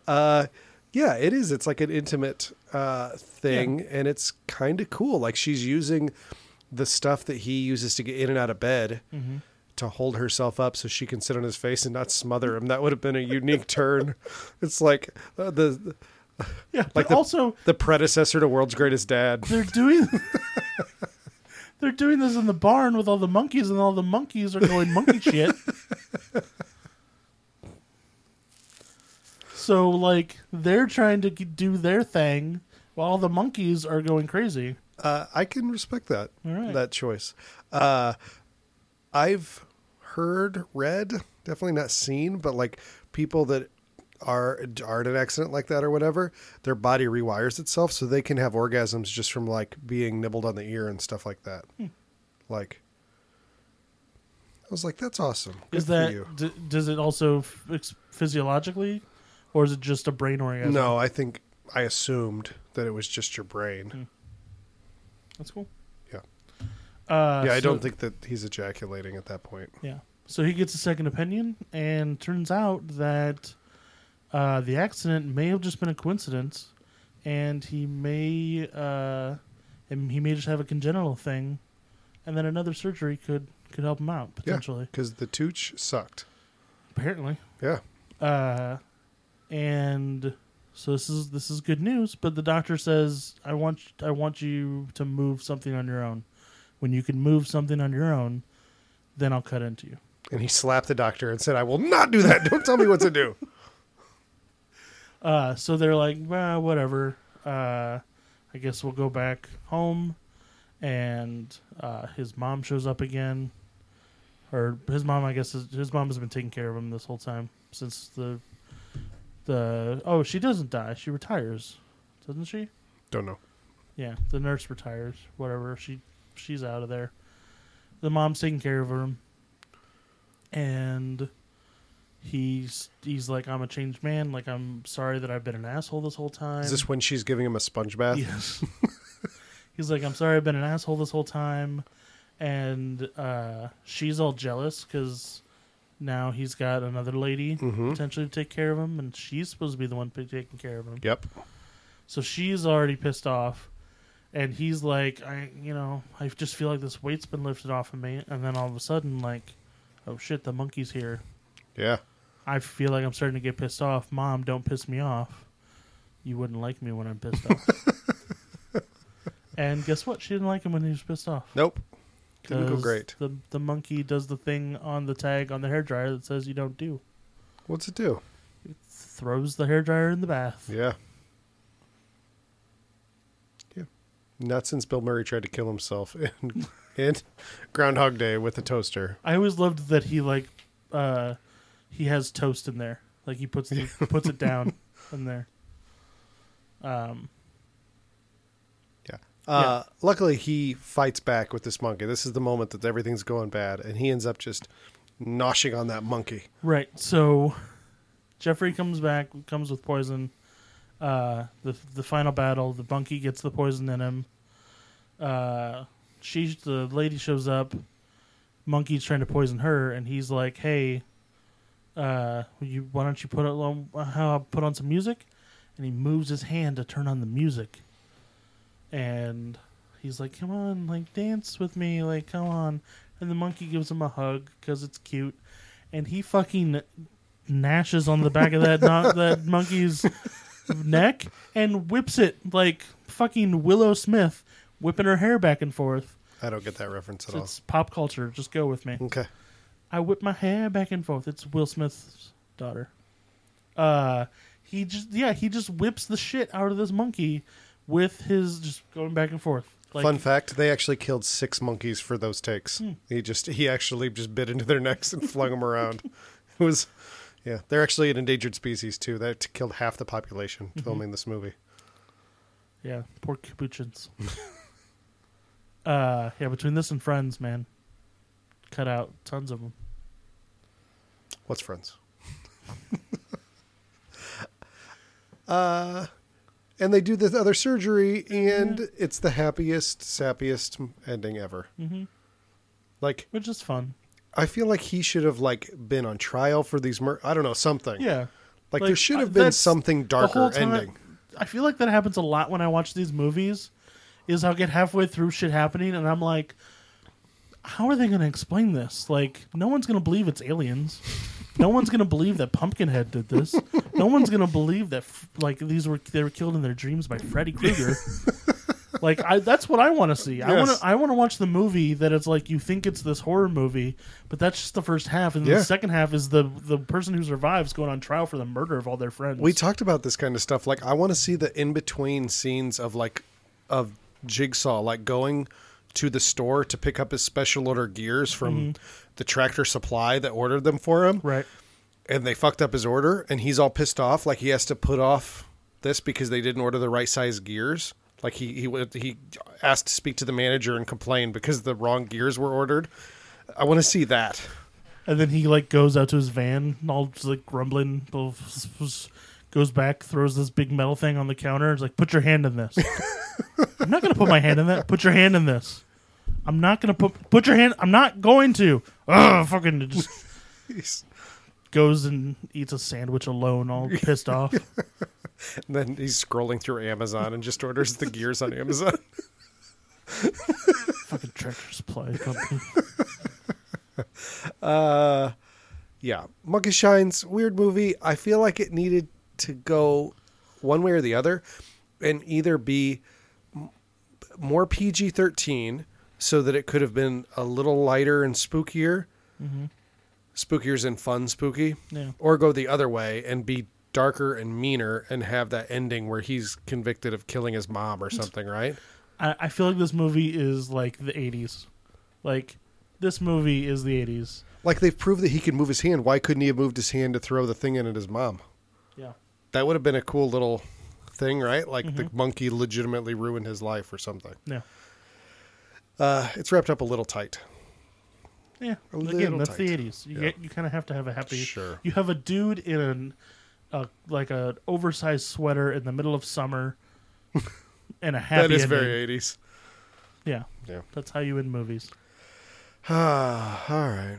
Uh, yeah, it is. It's like an intimate uh, thing, and it's kind of cool. Like she's using the stuff that he uses to get in and out of bed hmm to hold herself up so she can sit on his face and not smother him. That would have been a unique turn. It's like uh, the Yeah, Like the- also the predecessor to World's Greatest Dad. they're doing they're doing this in the barn with all the monkeys, and all the monkeys are going monkey shit. So like they're trying to do their thing while the monkeys are going crazy. Uh, I can respect that right. that choice. Uh, I've heard, read, definitely not seen, but like people that are are in an accident like that or whatever, their body rewires itself so they can have orgasms just from like being nibbled on the ear and stuff like that. Hmm. Like, I was like, that's awesome. Good Is that you. d- does it also f- physiologically, or is it just a brain orgasm? No, I think I assumed that it was just your brain. Hmm. That's cool. Yeah. Uh, yeah, I so- don't think that he's ejaculating at that point. Yeah. So he gets a second opinion, and turns out that uh, the accident may have just been a coincidence, and he may uh, and he may just have a congenital thing, and then another surgery could could help him out potentially. Because the tooch sucked. Apparently. Yeah. Uh, and so this is this is good news. But the doctor says, "I want I want you to move something on your own. When you can move something on your own, then I'll cut into you." And he slapped the doctor and said, I will not do that. Don't tell me what to do. Uh, so they're like, well, whatever. Uh, I guess we'll go back home. And uh, his mom shows up again. Or his mom, I guess, is, his mom has been taking care of him this whole time since the the. Oh, she doesn't die. She retires, doesn't she? Don't know. Yeah, the nurse retires. Whatever. She she's out of there. The mom's taking care of him, and he's he's like, I'm a changed man. Like I'm sorry that I've been an asshole this whole time. Is this when she's giving him a sponge bath? Yes. he's like, I'm sorry I've been an asshole this whole time, and uh, she's all jealous because now he's got another lady Mm-hmm. potentially to take care of him, and she's supposed to be the one taking care of him. Yep. So she's already pissed off. And he's like, I, you know, I just feel like this weight's been lifted off of me. And then all of a sudden, like, oh shit, the monkey's here. Yeah. I feel like I'm starting to get pissed off. Mom, don't piss me off. You wouldn't like me when I'm pissed off. and guess what? She didn't like him when he was pissed off. Nope. Didn't great. The the monkey does the thing on the tag on the hair dryer that says you don't do. What's it do? It throws the hair dryer in the bath. Yeah. Yeah. Not since Bill Murray tried to kill himself in, in Groundhog Day with a toaster. I always loved that he like uh he has toast in there. Like he puts the, puts it down in there. Um Yeah. Uh, Luckily, he fights back with this monkey. This is the moment that everything's going bad, and he ends up just noshing on that monkey. right. So Jeffrey comes back comes with poison. Uh the the final battle, the monkey gets the poison in him. Uh she the lady shows up. Monkey's trying to poison her and he's like, "Hey, uh you why don't you put on how put on some music?" And he moves his hand to turn on the music. And he's like, "Come on, like dance with me, like come on." And the monkey gives him a hug because it's cute, and he fucking gnashes on the back of that no- that monkey's neck and whips it like fucking Willow Smith whipping her hair back and forth. I don't get that reference at all. It's pop culture. Just go with me. Okay. I whip my hair back and forth. It's Will Smith's daughter. Uh, he just yeah, he just whips the shit out of this monkey with his just going back and forth. Like, Fun fact: They actually killed six monkeys for those takes. Hmm. He just he actually just bit into their necks and flung them around. It was, yeah, they're actually an endangered species too. That killed half the population Mm-hmm. filming this movie. Yeah, poor capuchins. uh, yeah, between this and Friends, man, cut out tons of them. What's friends? uh, and they do this other surgery, and it's the happiest, sappiest ending ever. hmm Like Which is fun. I feel like he should have like been on trial for these mur- I don't know something. Yeah, Like, Like, there should have been something darker time. ending. I feel like that happens a lot when I watch these movies. Is I'll get halfway through shit happening, and I'm like, how are they going to explain this? Like, no one's going to believe it's aliens. No one's going to believe that Pumpkinhead did this. No one's going to believe that like these were they were killed in their dreams by Freddy Krueger. like I that's what I want to see. I want to I want to watch the movie that it's like you think it's this horror movie, but that's just the first half and Yeah. the second half is the the person who survives going on trial for the murder of all their friends. We talked about this kind of stuff. Like, I want to see the in between scenes of like of Jigsaw, like going to the store to pick up his special order gears from mm-hmm. the tractor supply that ordered them for him, right. And they fucked up his order, and he's all pissed off. Like he has to put off this because they didn't order the right size gears. Like he he he asked to speak to the manager and complain because the wrong gears were ordered. I want to see that. And then he like goes out to his van, all just, like grumbling, goes back, throws this big metal thing on the counter. It's like, put your hand in this. I'm not gonna put my hand in that. Put your hand in this. I'm not gonna put put your hand. I'm not going to. Ugh, fucking just He's- goes and eats a sandwich alone, all pissed off. And then he's scrolling through Amazon and just orders the gears on Amazon. fucking tractor supply company. Uh, yeah, Monkey Shines, weird movie. I feel like it needed to go one way or the other, and either be m- more PG thirteen, so that it could have been a little lighter and spookier, spookier's and fun spooky, Yeah. or go the other way and be darker and meaner and have that ending where he's convicted of killing his mom or something, right? I, I feel like this movie is like the '80s. Like this movie is the '80s. Like they've proved that he can move his hand. Why couldn't he have moved his hand to throw the thing in at his mom? Yeah. That would have been a cool little thing, right? Like the monkey legitimately ruined his life or something. Yeah. Uh, it's wrapped up a little tight. Yeah, A again, that's the '80s. You Yeah. get, you kind of have to have a happy. Sure. You have a dude in an, a like an oversized sweater in the middle of summer, and a happy. that is ending. very 80s. Yeah, Yeah. that's how you end movies. Ah, all right.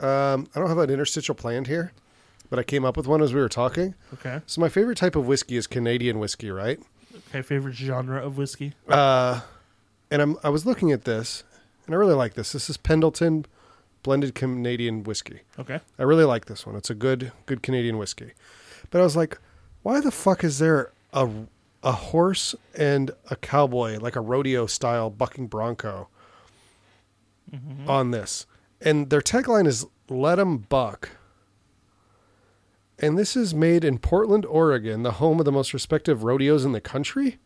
Um, I don't have an interstitial planned here, but I came up with one as we were talking. Okay. So my favorite type of whiskey is Canadian whiskey, right? Okay. Favorite genre of whiskey? Uh, and I'm I was looking at this, and I really like this. This is Pendleton blended Canadian whiskey. Okay. I really like this one. It's a good good Canadian whiskey. But I was like, why the fuck is there a a horse and a cowboy like a rodeo style bucking bronco mm-hmm. on this? And their tagline is "Let 'em buck." And this is made in Portland, Oregon, the home of the most respected rodeos in the country.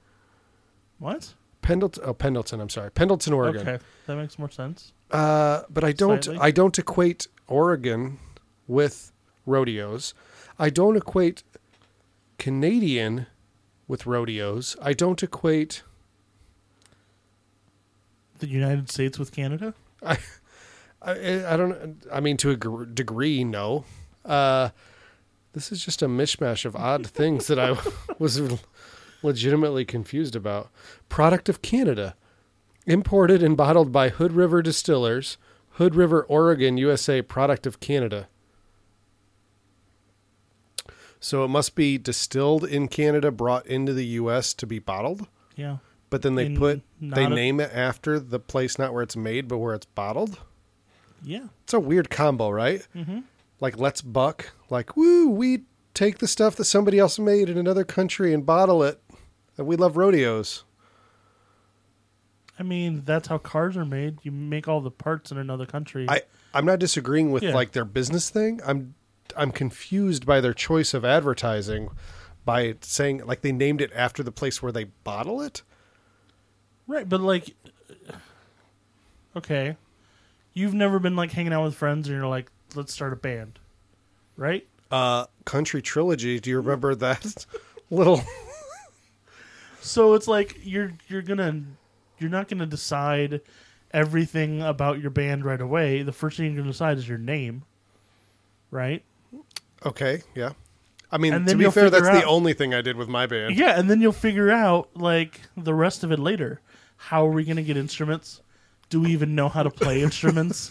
What? Pendleton, oh Pendleton, I'm sorry, Pendleton, Oregon. Okay, that makes more sense. Uh, but I don't. Slightly. I don't equate Oregon with rodeos. I don't equate Canadian with rodeos. I don't equate. The United States with Canada. I, I, I don't. I mean, to a gr- degree, no. Uh, this is just a mishmash of odd things that I was legitimately confused about. Product of Canada, imported and bottled by Hood River Distillers, Hood River, Oregon, USA. Product of Canada. So it must be distilled in Canada, brought into the U.S. to be bottled. Yeah. But then they In put they a- name it after the place, not where it's made, but where it's bottled. Yeah. It's a weird combo, right? Mm-hmm. Like let's buck, like woo, we take the stuff that somebody else made in another country and bottle it, and we love rodeos. I mean, that's how cars are made. You make all the parts in another country. I I'm not disagreeing with Yeah. like their business thing. I'm I'm confused by their choice of advertising by saying like they named it after the place where they bottle it. Right, but like, okay, you've never been like hanging out with friends and you're like, let's start a band, right? Uh, Country Trilogy. Do you remember that little? So it's like you're you're gonna you're not gonna decide everything about your band right away. The first thing you're gonna decide is your name, right? Okay, yeah. I mean, to be fair, that's figure the only thing I did with my band. Yeah, and then you'll figure out like the rest of it later. How are we gonna get instruments? Do we even know how to play instruments?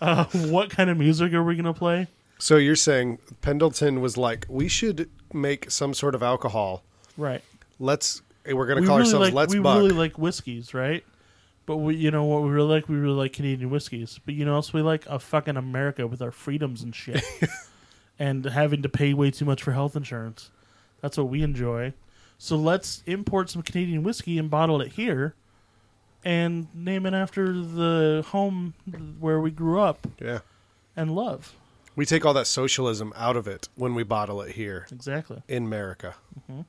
Uh, what kind of music are we gonna play? So you're saying Pendleton was like, we should make some sort of alcohol. Right. Let's. We're going to we call really ourselves like Let's we Buck. really like whiskeys, right? But we, you know what we really like? We really like Canadian whiskeys. But you know else we like? A fucking America with our freedoms and shit, and having to pay way too much for health insurance. That's what we enjoy. So let's import some Canadian whiskey and bottle it here, and name it after the home where we grew up Yeah. and love. We take all that socialism out of it when we bottle it here Exactly. in America. Mm-hmm.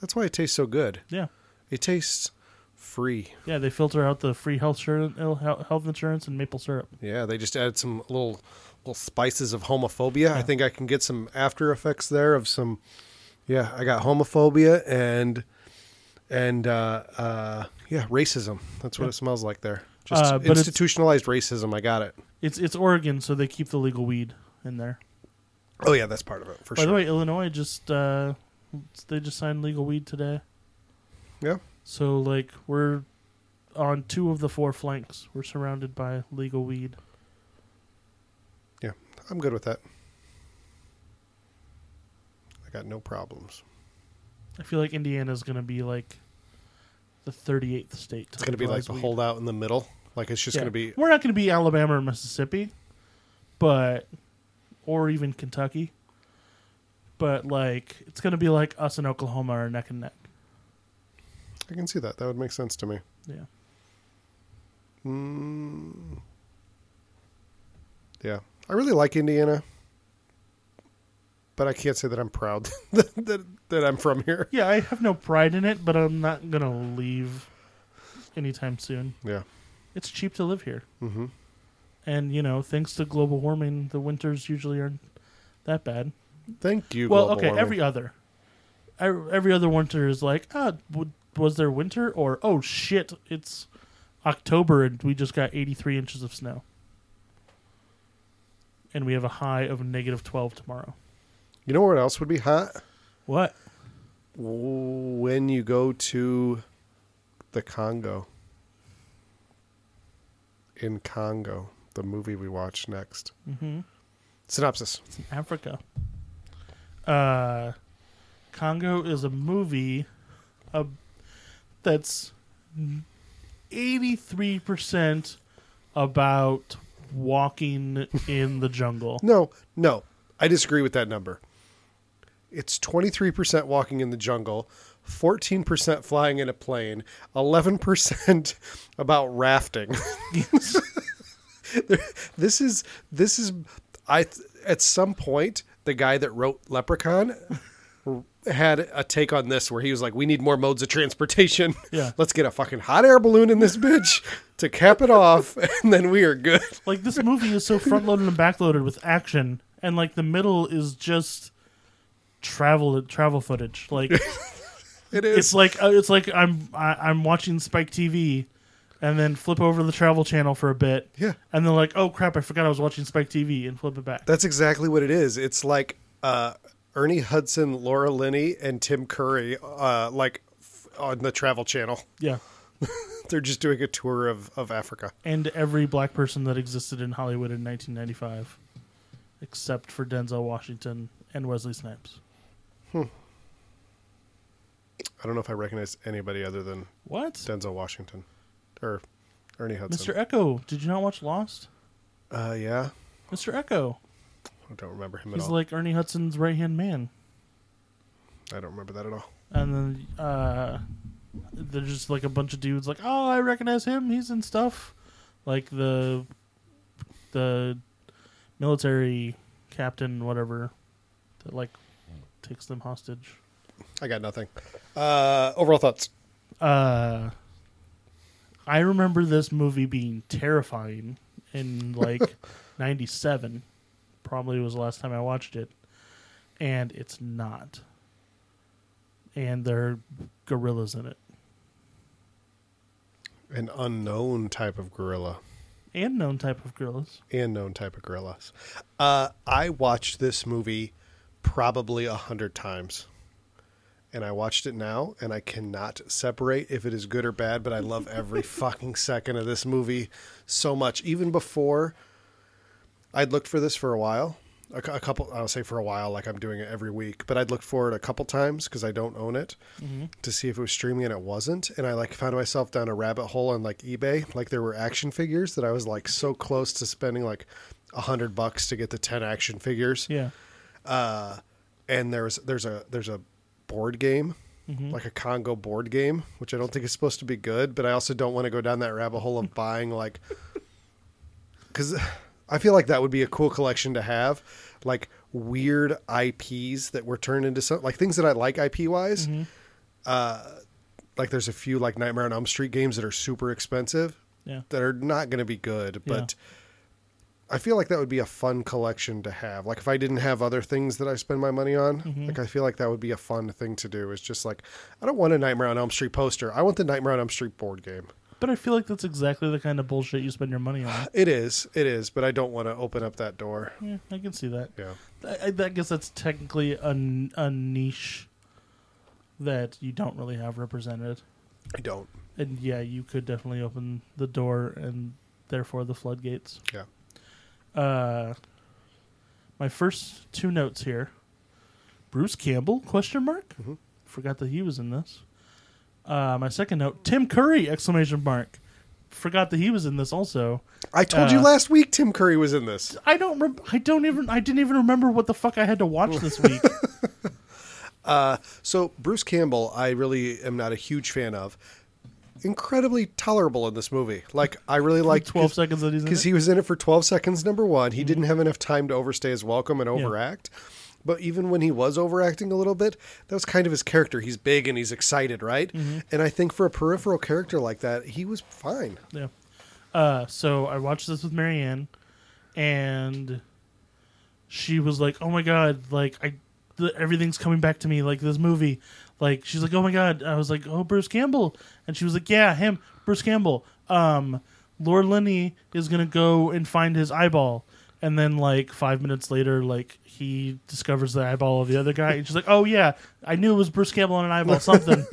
That's why it tastes so good. Yeah. It tastes free. Yeah, they filter out the free health insurance, health insurance and maple syrup. Yeah, they just added some little little spices of homophobia. I think I can get some after effects there of some. Yeah, I got homophobia and and uh, uh, yeah, racism. That's what Yeah. it smells like there. Just Uh, institutionalized racism. I got it. It's it's Oregon, so they keep the legal weed in there. Oh yeah, that's part of it for By sure. the way, Illinois just uh, they just signed legal weed today. yeah, So like we're on two of the four flanks. We're surrounded by legal weed. yeah, I'm good with that. I got no problems. I feel like Indiana's gonna be like the 38th state. It's going to be like the holdout in the middle. Like it's just going to be We're not gonna be Alabama or Mississippi, but or even Kentucky. But like it's gonna be like us and Oklahoma are neck and neck. I can see that. That would make sense to me. Yeah. Mm. Yeah, I really like Indiana, but I can't say that I'm proud that, that that I'm from here. Yeah, I have no pride in it, but I'm not gonna leave anytime soon. Yeah. It's cheap to live here. Mm-hmm. And, you know, thanks to global warming, the winters usually aren't that bad. Thank you. well, okay, warming. every other. Every other winter is like, ah, w- was there winter? Or, oh shit, it's October and we just got 83 inches of snow. And we have a high of negative 12 tomorrow. You know what else would be hot? What? When you go to the Congo. In Congo, the movie we watch next. hmm Synopsis. It's in Africa. Uh, Congo is a movie uh, that's 83% about walking in the jungle. No, no, I disagree with that number. It's 23% walking in the jungle, 14% flying in a plane, 11% about rafting. This is this is I at some point the guy that wrote Leprechaun had a take on this where he was like we need more modes of transportation. Yeah. Let's get a fucking hot air balloon in this bitch to cap it off and then we are good. Like, this movie is so front loaded and back loaded with action, and like the middle is just travel travel footage. Like, It is it's like uh, it's like I'm I, I'm watching Spike TV, and then flip over to the Travel Channel for a bit. Yeah. and then like, oh crap, I forgot I was watching Spike TV, and flip it back. That's exactly what it is. It's like uh, Ernie Hudson, Laura Linney, and Tim Curry, uh, like f- on the Travel Channel. yeah, They're just doing a tour of, of Africa. and every black person that existed in Hollywood in 1995, except for Denzel Washington and Wesley Snipes. Hmm. I don't know if I recognize anybody other than What? Denzel Washington or Ernie Hudson. Mr. Eko? Did you not watch Lost? Uh, yeah, Mr. Eko. I don't remember him at He's all. like Ernie Hudson's right hand man. I don't remember that at all. And then uh there's just like a bunch of dudes like, "Oh, I recognize him. He's in stuff." Like the the military captain whatever that like takes them hostage. I got nothing. Uh, overall thoughts. Uh I remember this movie being terrifying in like 97. Probably was the last time I watched it. And it's not. And there are gorillas in it. An unknown type of gorilla And known type of gorillas. and known type of gorillas. Uh, I watched this movie probably a hundred times. And I watched it now, and I cannot separate if it is good or bad. But I love every fucking second of this movie so much. Even before I'd looked for this for a while, a, a couple. I'll say for a while, like I'm doing it every week, but I'd looked for it a couple times because I don't own it Mm-hmm. to see if it was streaming, and it wasn't. And I like found myself down a rabbit hole on like eBay. Like there were action figures that I was like so close to spending like a hundred bucks to get the ten action figures. Yeah. Uh, and there's there's a there's a board game Mm-hmm. like a Congo board game, which I don't think is supposed to be good, but I also don't want to go down that rabbit hole of buying like because I feel like that would be a cool collection to have, like weird IPs that were turned into some like things that I like IP wise. Mm-hmm. Uh, like there's a few like Nightmare on Elm Street games that are super expensive Yeah. that are not going to be good, Yeah. I feel like that would be a fun collection to have. Like if I didn't have other things that I spend my money on, Mm-hmm. like I feel like that would be a fun thing to do. Is just like I don't want a Nightmare on Elm Street poster. I want the Nightmare on Elm Street board game. But I feel like that's exactly the kind of bullshit you spend your money on. It is, it is, but I don't want to open up that door. Yeah, I can see that. Yeah, I, I I guess that's technically a, a niche that you don't really have represented. I don't. And yeah, you could definitely open the door and therefore the floodgates. Yeah. Uh, my first two notes here: Bruce Campbell? Question mark. Mhm. Forgot that he was in this. Uh, my second note: Tim Curry! Exclamation mark. Forgot that he was in this also. I told you Uh, last week Tim Curry was in this. I don't. Rem- I don't even. I didn't even remember what the fuck I had to watch this week. Uh, so Bruce Campbell, I really am not a huge fan of. Incredibly tolerable in this movie. Like I really like Twelve seconds that he's because he was in it for 12 seconds number one he didn't have enough time to overstay his welcome and overact but even when he was overacting a little bit that was kind of his character he's big and he's excited right and i think for a peripheral character like that he was fine Yeah. Uh, so I watched this with Marianne, and she was like, "Oh my god! Like I, the, everything's coming back to me. Like this movie. Like she's like, "Oh my god!" I was like, "Oh, Bruce Campbell," and she was like, "Yeah, him, Bruce Campbell." Um, Laura Linney is gonna go and find his eyeball, and then like five minutes later, like he discovers the eyeball of the other guy, and she's like, "Oh yeah, I knew it was Bruce Campbell on an eyeball, something."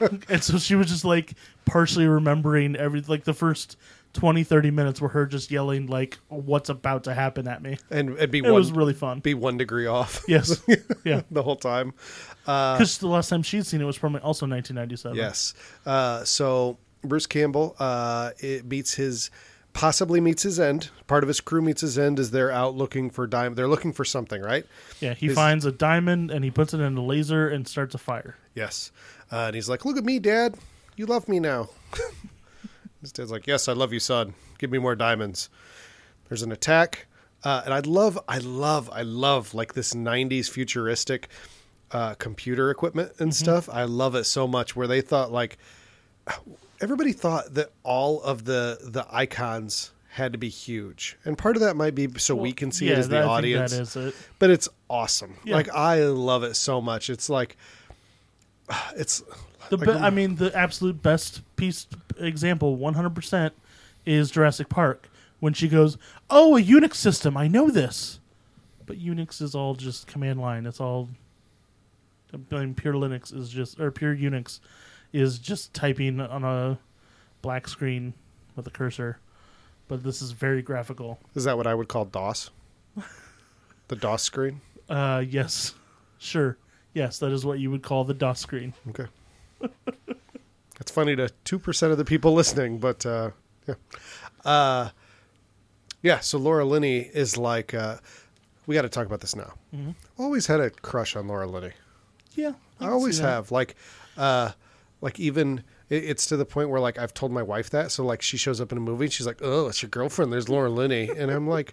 and so she was just like partially remembering every like the first 20 30 minutes were her just yelling like what's about to happen at me. And it'd be it one was really fun. be one degree off. Yes. Yeah. The whole time. Because the last time she'd seen it was probably also 1997 yes. Uh, so bruce campbell uh, it meets his possibly meets his end. Part of his crew meets his end as they're out looking for diamond they're looking for something right? Yeah he His- finds a diamond and he puts it in a laser and starts a fire. Yes. Uh, and he's like, Look at me, Dad. You love me now. His dad's like, Yes, I love you, son. Give me more diamonds. There's an attack. Uh, and I love, I love, I love like this 90s futuristic uh, computer equipment and stuff. I love it so much where they thought like, everybody thought that all of the the icons had to be huge. And part of that might be so we can see yeah, it as the that- I think audience that is it but it's awesome. Yeah. Like I love it so much. It's like it's the be- i mean the absolute best piece example 100% is jurassic park. When she goes oh a unix system i know this. But unix is all just command line. It's all I mean, pure linux is just or pure unix is just typing on a black screen with a cursor. But this is very graphical. Is that what I would call DOS? the DOS screen? uh yes. Sure. Yes that is what you would call the dos screen. Okay. It's funny to two percent of the people listening, but uh yeah. Uh yeah, so Laura Linney is like uh we gotta talk about this now. Mhm. Always had a crush on Laura Linney. yeah I can always have. Like, uh, like even it, it's to the point where like I've told my wife that. So like she shows up in a movie and she's like, "Oh, it's your girlfriend." There's Laura Linney, and I'm like,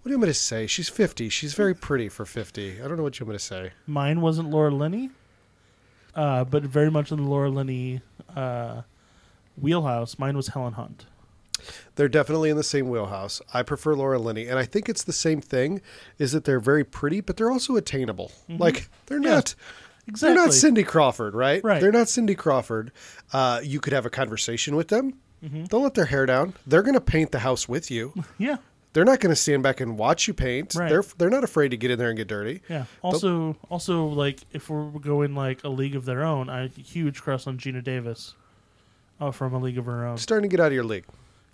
"What do you want me to say? She's 50. She's very pretty for 50. I don't know what you want me to say." Mine wasn't Laura Linney, uh, but very much in the Laura Linney uh, wheelhouse. Mine was Helen Hunt. They're definitely in the same wheelhouse. I prefer Laura Linney, and I think it's the same thing. Is that they're very pretty, but they're also attainable. Like they're Mm-hmm. Yeah, not. Exactly. They're not Cindy Crawford, right? Right. They're not Cindy Crawford. Uh, you could have a conversation with them. Mm-hmm. They'll let their hair down. They're going to paint the house with you. yeah, They're not going to stand back and watch you paint. Right. They're they're not afraid to get in there and get dirty. yeah. Also, also like if we're going like a league of their own, I huge crush on Geena Davis. Oh, from a league of her own. Starting to get out of your league.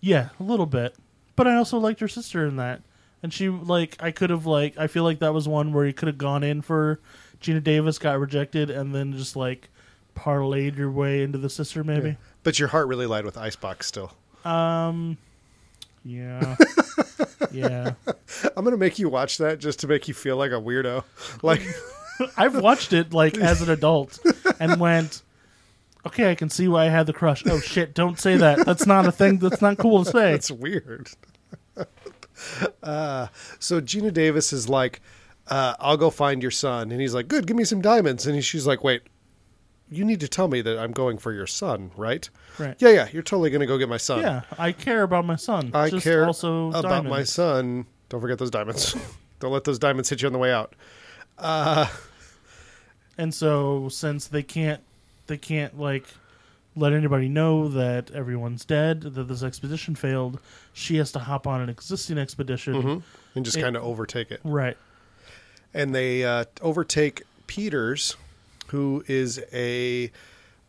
Yeah, a little bit. But I also liked her sister in that. And she like I could have like I feel like that was one where you could have gone in for Geena Davis, got rejected, and then just like parlayed your way into the sister maybe. But your heart really lied with Icebox still. Um yeah. yeah. I'm gonna make you watch that just to make you feel like a weirdo. Like I've watched it like as an adult and went Okay, I can see why I had the crush. Oh shit, don't say that. That's not a thing that's not cool to say. That's weird. uh, so Geena Davis is like, uh, "I'll go find your son," and he's like, "Good, give me some diamonds." And he, she's like, "Wait, you need to tell me that I'm going for your son, right?" Right. Yeah, yeah, you're totally gonna go get my son. Yeah, I care about my son. I Just care also about diamonds. my son. Don't forget those diamonds. Don't let those diamonds hit you on the way out. And so since they can't they can't like let anybody know that everyone's dead, that this expedition failed, she has to hop on an existing expedition. And just kind of overtake it. Right. and they uh, overtake Peters, who is a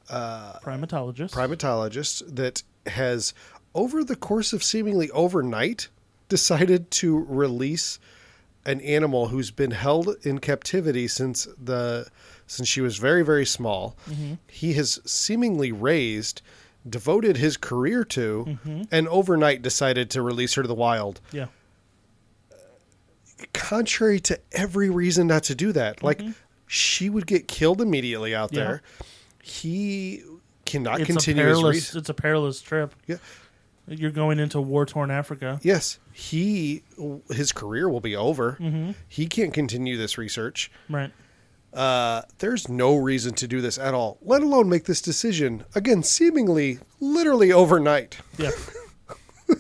uh, Primatologist. primatologist that has, over the course of seemingly overnight, decided to release an animal who's been held in captivity since the since she was very very small. Mm-hmm. He has seemingly raised, devoted his career to, mm-hmm. and overnight decided to release her to the wild yeah. contrary to every reason not to do that. Like Mm-hmm. She would get killed immediately out Yeah. there. He cannot It's continue a his perilous re- it's a perilous trip. yeah. You're going into war torn Africa. Yes, he his career will be over. Mm-hmm. He can't continue this research. Right. Uh, there's no reason to do this at all, let alone make this decision again, seemingly, literally overnight. Yeah.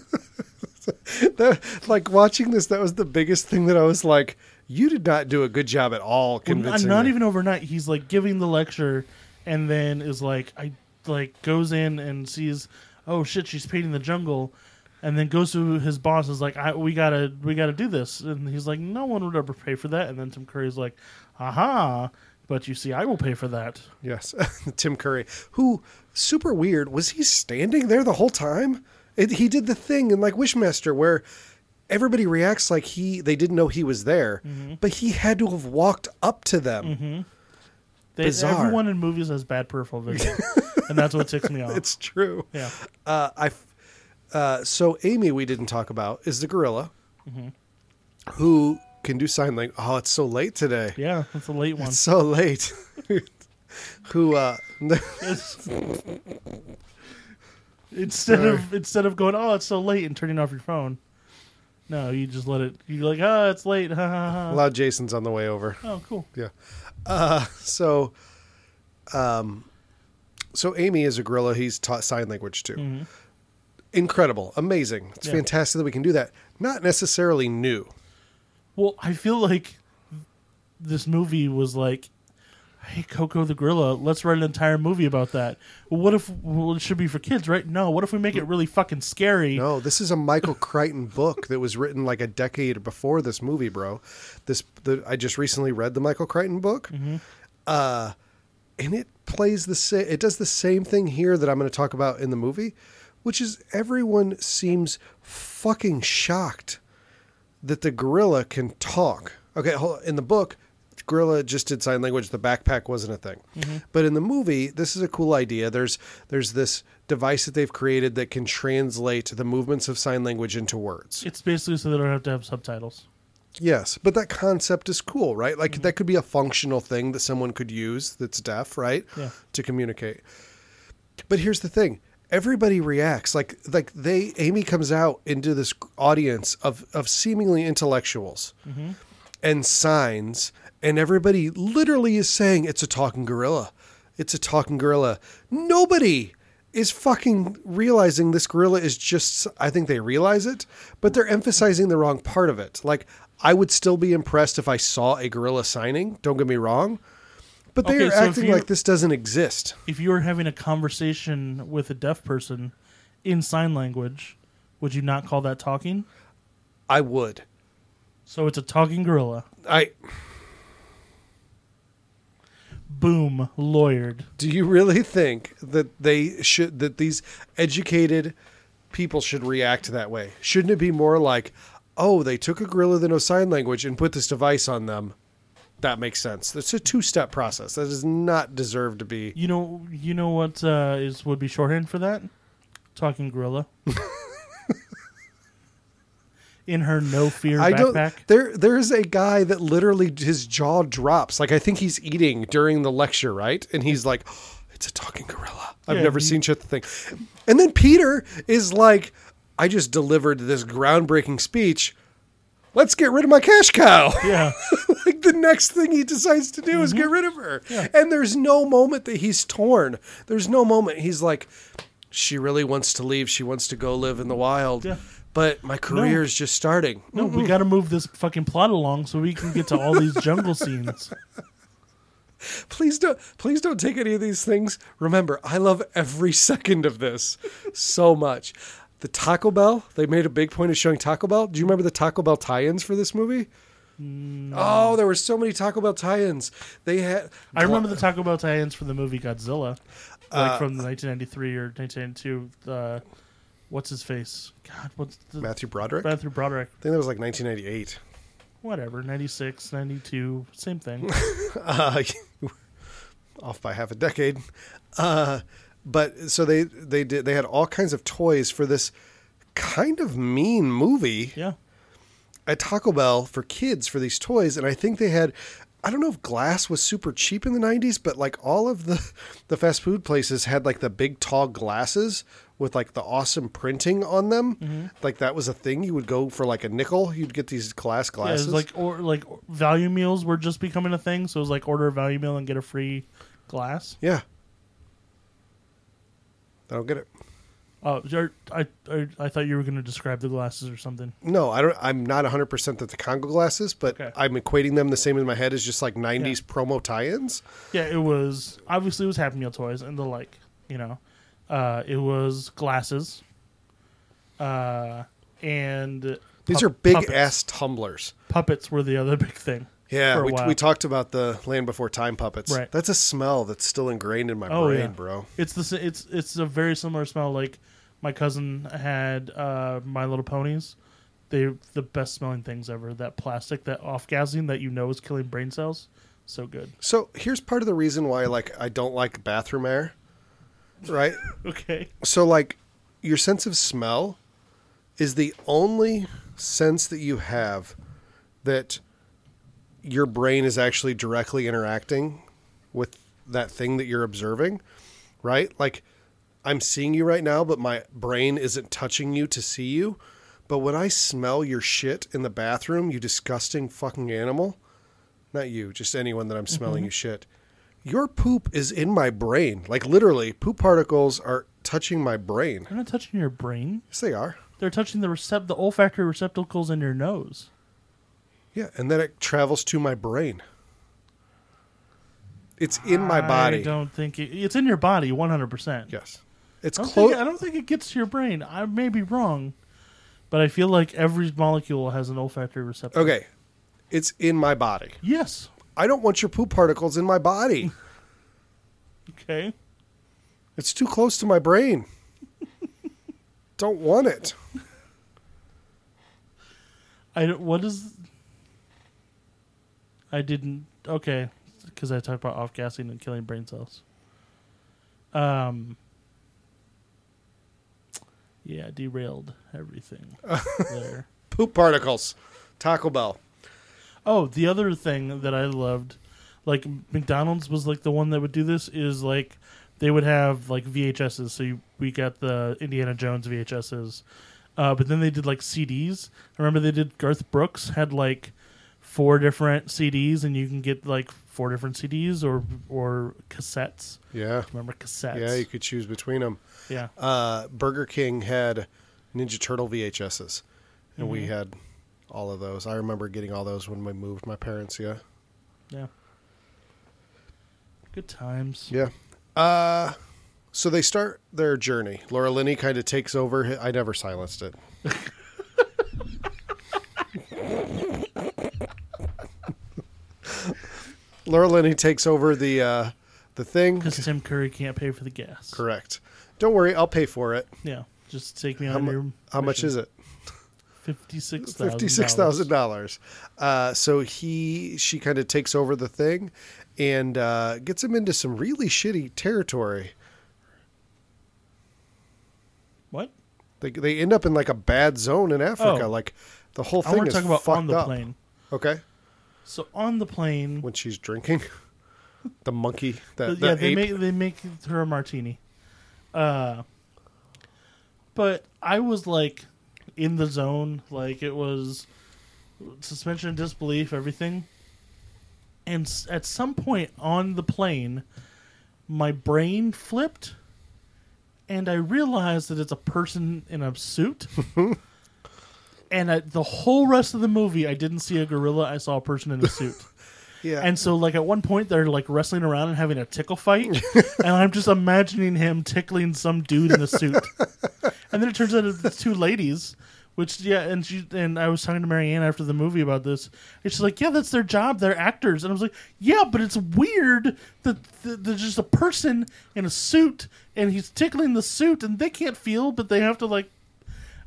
That, like watching this, that was the biggest thing that I was like, you did not do a good job at all Well, convincing. not me." even overnight. He's like giving the lecture, and then is like, I like goes in and sees, oh shit, she's painting the jungle, and then goes to his boss is like, I, we gotta we gotta do this, and he's like, no one would ever pay for that, and then Tim Curry's like, aha, but you see, I will pay for that. Yes, Tim Curry, who super weird was he standing there the whole time? It, he did the thing in like Wishmaster where everybody reacts like he they didn't know he was there, Mm-hmm. but he had to have walked up to them. They, Bizarre. Everyone in movies has bad peripheral vision, and that's what ticks me off. It's true. yeah, Uh, I uh, so Amy we didn't talk about is the gorilla Mm-hmm. who can do sign language. Oh, it's so late today. yeah, it's a late one. It's so late. who uh instead of instead of going, oh, it's so late, and turning off your phone. No, you just let it. You're like, oh, it's late. Ha ha ha. Loud Jason's on the way over. Oh, cool. Yeah. Uh, so, um, so Amy is a gorilla. He's taught sign language too. Incredible, amazing. It's Mm-hmm. Yeah. fantastic that we can do that. Not necessarily new. Well, I feel like this movie was like, hey, Koko the gorilla, let's write an entire movie about that. Well, what if well, it should be for kids, right? No. What if we make it really fucking scary? No, this is a Michael Crichton book that was written like a decade before this movie, bro. This the I just recently read the Michael Crichton book, uh, and it plays the same. It does the same thing here that I'm going to talk about in the movie, which is everyone seems fucking shocked that the gorilla can talk. Okay, hold in the book, gorilla just did sign language. The backpack wasn't a thing, mm-hmm. but in the movie, this is a cool idea. There's there's this device that they've created that can translate the movements of sign language into words. It's basically so they don't have to have subtitles. Yes, but that concept is cool, right? Like mm-hmm. that could be a functional thing that someone could use that's deaf, right? Yeah. To communicate. But here's the thing. Everybody reacts like like they Amy comes out into this audience of of seemingly intellectuals mm-hmm. and signs and everybody literally is saying it's a talking gorilla. It's a talking gorilla. Nobody is fucking realizing this gorilla is just I think they realize it, but they're emphasizing the wrong part of it. Like I would still be impressed if I saw a gorilla signing, don't get me wrong. But they Okay, are so acting like this doesn't exist. If you were having a conversation with a deaf person in sign language, would you not call that talking? I would. So it's a talking gorilla. I Boom, lawyered. do you really think that they should that these educated people should react that way? Shouldn't it be more like, oh, they took a gorilla that knows sign language and put this device on them. That makes sense. It's a two step process. That does not deserve to be. You know, you know what uh, is would be shorthand for that? Talking gorilla. In her no fear I don't. backpack. There, there is a guy that literally his jaw drops. Like I think he's eating during the lecture, right? And he's like, oh, "It's a talking gorilla." I've Yeah, never he- seen such a thing. And then Peter is like, "I just delivered this groundbreaking speech. Let's get rid of my cash cow." Yeah. like the next thing he decides to do is get rid of her. Mm-hmm. Yeah. And there's no moment that he's torn. There's no moment he's like, she really wants to leave. She wants to go live in the wild. Yeah. But my career is just starting. No, we got to move this fucking plot along so we can get to all these jungle scenes. Please don't please don't take any of these things. Remember, I love every second of this so much. The Taco Bell, they made a big point of showing Taco Bell. Do you remember the Taco Bell tie-ins for this movie? Oh, there were so many Taco Bell tie-ins. They had I remember the Taco Bell tie-ins for the movie Godzilla, like Uh, from 1993 or 1992. Uh, what's his face? God, what's the Matthew Broderick. Matthew Broderick? I think that was like 1998. Whatever, 96, 92, same thing. uh, off by half a decade. Uh, but so they they did they had all kinds of toys for this kind of mean movie Yeah, at Taco Bell for kids for these toys, and I think they had. I don't know if glass was super cheap in the 90s, but like all of the the fast food places had like the big tall glasses with like the awesome printing on them. Mm-hmm. Like that was a thing. You would go for like a nickel, you'd get these glass yeah. It glasses. was like or like value meals were just becoming a thing, so it was like order a value meal and get a free glass. yeah. I don't get it. Oh, you're- I, I I thought you were going to describe the glasses or something. No, I don't. I'm not 100 percent that the Congo glasses, but Okay. I'm equating them the same in my head as just like 90s promo tie-ins. Yeah, it was obviously it was Happy Meal toys and the like. You know, uh, it was glasses, uh, and These pup- are big puppets. ass tumblers. puppets were the other big thing. Yeah, a we, while. we talked about the Land Before Time puppets. Right. That's a smell that's still ingrained in my Oh, brain, yeah. bro. It's the s- it's it's a very similar smell. Like my cousin had uh, My Little Ponies. They the best smelling things ever. That plastic, that off gassing that you know is killing brain cells. So good. So here's part of the reason why like I don't like bathroom air. Right? Okay. so like your sense of smell is the only sense that you have that your brain is actually directly interacting with that thing that you're observing, right? Like I'm seeing you right now, but my brain isn't touching you to see you. But when I smell your shit in the bathroom, you disgusting fucking animal, not you, just anyone that I'm mm-hmm. smelling you shit. Your poop is in my brain. Like literally, poop particles are touching my brain. They're not touching your brain. Yes, they are. They're touching the recept the olfactory receptacles in your nose. Yeah, and then it travels to my brain. It's in my body. I don't think it, it's in your body 100%. Yes. It's close. I don't think it gets to your brain. I may be wrong, but I feel like every molecule has an olfactory receptor. Okay. It's in my body. Yes. I don't want your poop particles in my body. Okay. It's too close to my brain. don't want it. I don't- what is I didn't okay because I talked about off gassing and killing brain cells. Um. Yeah, derailed everything there. Poop particles. Taco Bell. Oh, the other thing that I loved, like McDonald's was like the one that would do this is like they would have like VHSs. So you, we got the Indiana Jones VHSs, uh, but then they did like CDs. I remember they did Garth Brooks had like four different CDs, and you can get like four different CDs or or cassettes. Yeah. Remember cassettes? Yeah, you could choose between them. yeah. Uh, Burger King had Ninja Turtle VHSs, and we Mhm. had all of those. I remember getting all those when we moved. My parents, yeah, Yeah. Good times. yeah. Uh, so they start their journey. Laura Linney kind of takes over. I never silenced it. Laura Linney takes over the uh, the thing. Because Tim Curry can't pay for the gas. Correct. Don't worry, I'll pay for it. Yeah. Just take me How, on mu- your. how much is it? Fifty six fifty-six thousand dollars. Uh, so he, she kind of takes over the thing, and uh, gets him into some really shitty territory. What? They they end up in like a bad zone in Africa. Oh. Like the whole I thing want is to talk about on the up. plane. Okay, So on the plane, when she's drinking, the monkey, the yeah, they ape. make they make her a martini. Uh, but I was like in the zone, like it was suspension of disbelief, everything. And at some point on the plane, my brain flipped, and I realized that it's a person in a suit. and I, the whole rest of the movie, I didn't see a gorilla. I saw a person in a suit. yeah, And so, like at one point, they're like wrestling around and having a tickle fight, and I'm just imagining him tickling some dude in a suit. and then it turns out it's two ladies, which yeah, and she and I was talking to Marianne after the movie about this, and she's like, "Yeah, that's their job. They're actors." And I was like, "Yeah, but it's weird that, that there's just a person in a suit and he's tickling the suit, and they can't feel, but they have to like,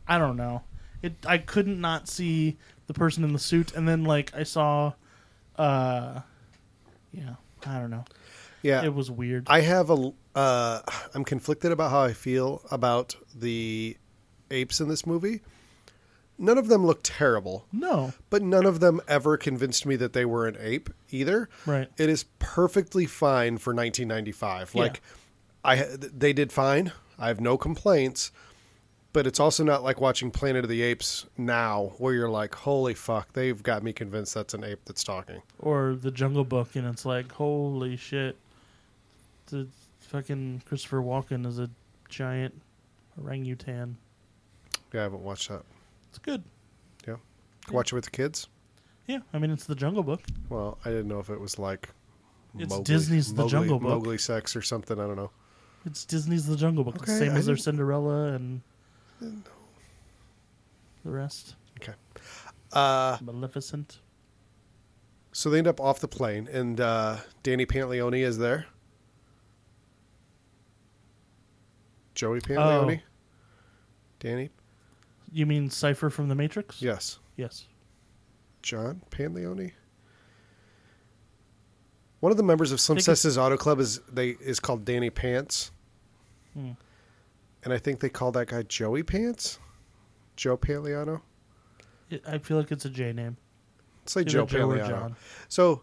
I don't know. It I couldn't not see the person in the suit, and then like I saw." uh yeah i don't know yeah. it was weird I have a. Uh, I'm conflicted about how I feel about the apes in this movie. None of them look terrible, no but none of them ever convinced me that they were an ape either. right It is perfectly fine for 1995. Yeah. Like, I they did fine. I have no complaints. But it's also not like watching Planet of the Apes now, where you're like, "Holy fuck!" They've got me convinced that's an ape that's talking. or the jungle book and it's like holy shit the fucking christopher walken is a giant orangutan Yeah, I haven't watched that. it's good Yeah. Watch it with the kids. yeah i mean it's the jungle book Well, I didn't know if it was like It's Disney's The Jungle Book. Mowgli sex or something. I don't know. it's disney's the jungle book Okay, same I as their cinderella and the rest Okay. Uh, maleficent so they end up off the plane, and uh, Danny Pantoliano is there. Joey Pantoliano. Oh. Danny. you mean Cypher from the matrix Yes. yes John Pantoliano. One of the members of think Slimces's Auto Club is they is called Danny Pants, Hmm. And I think they call that guy Joey Pants. Joe Pantoliano. It- i feel like it's a j name It's like Either Joe John. So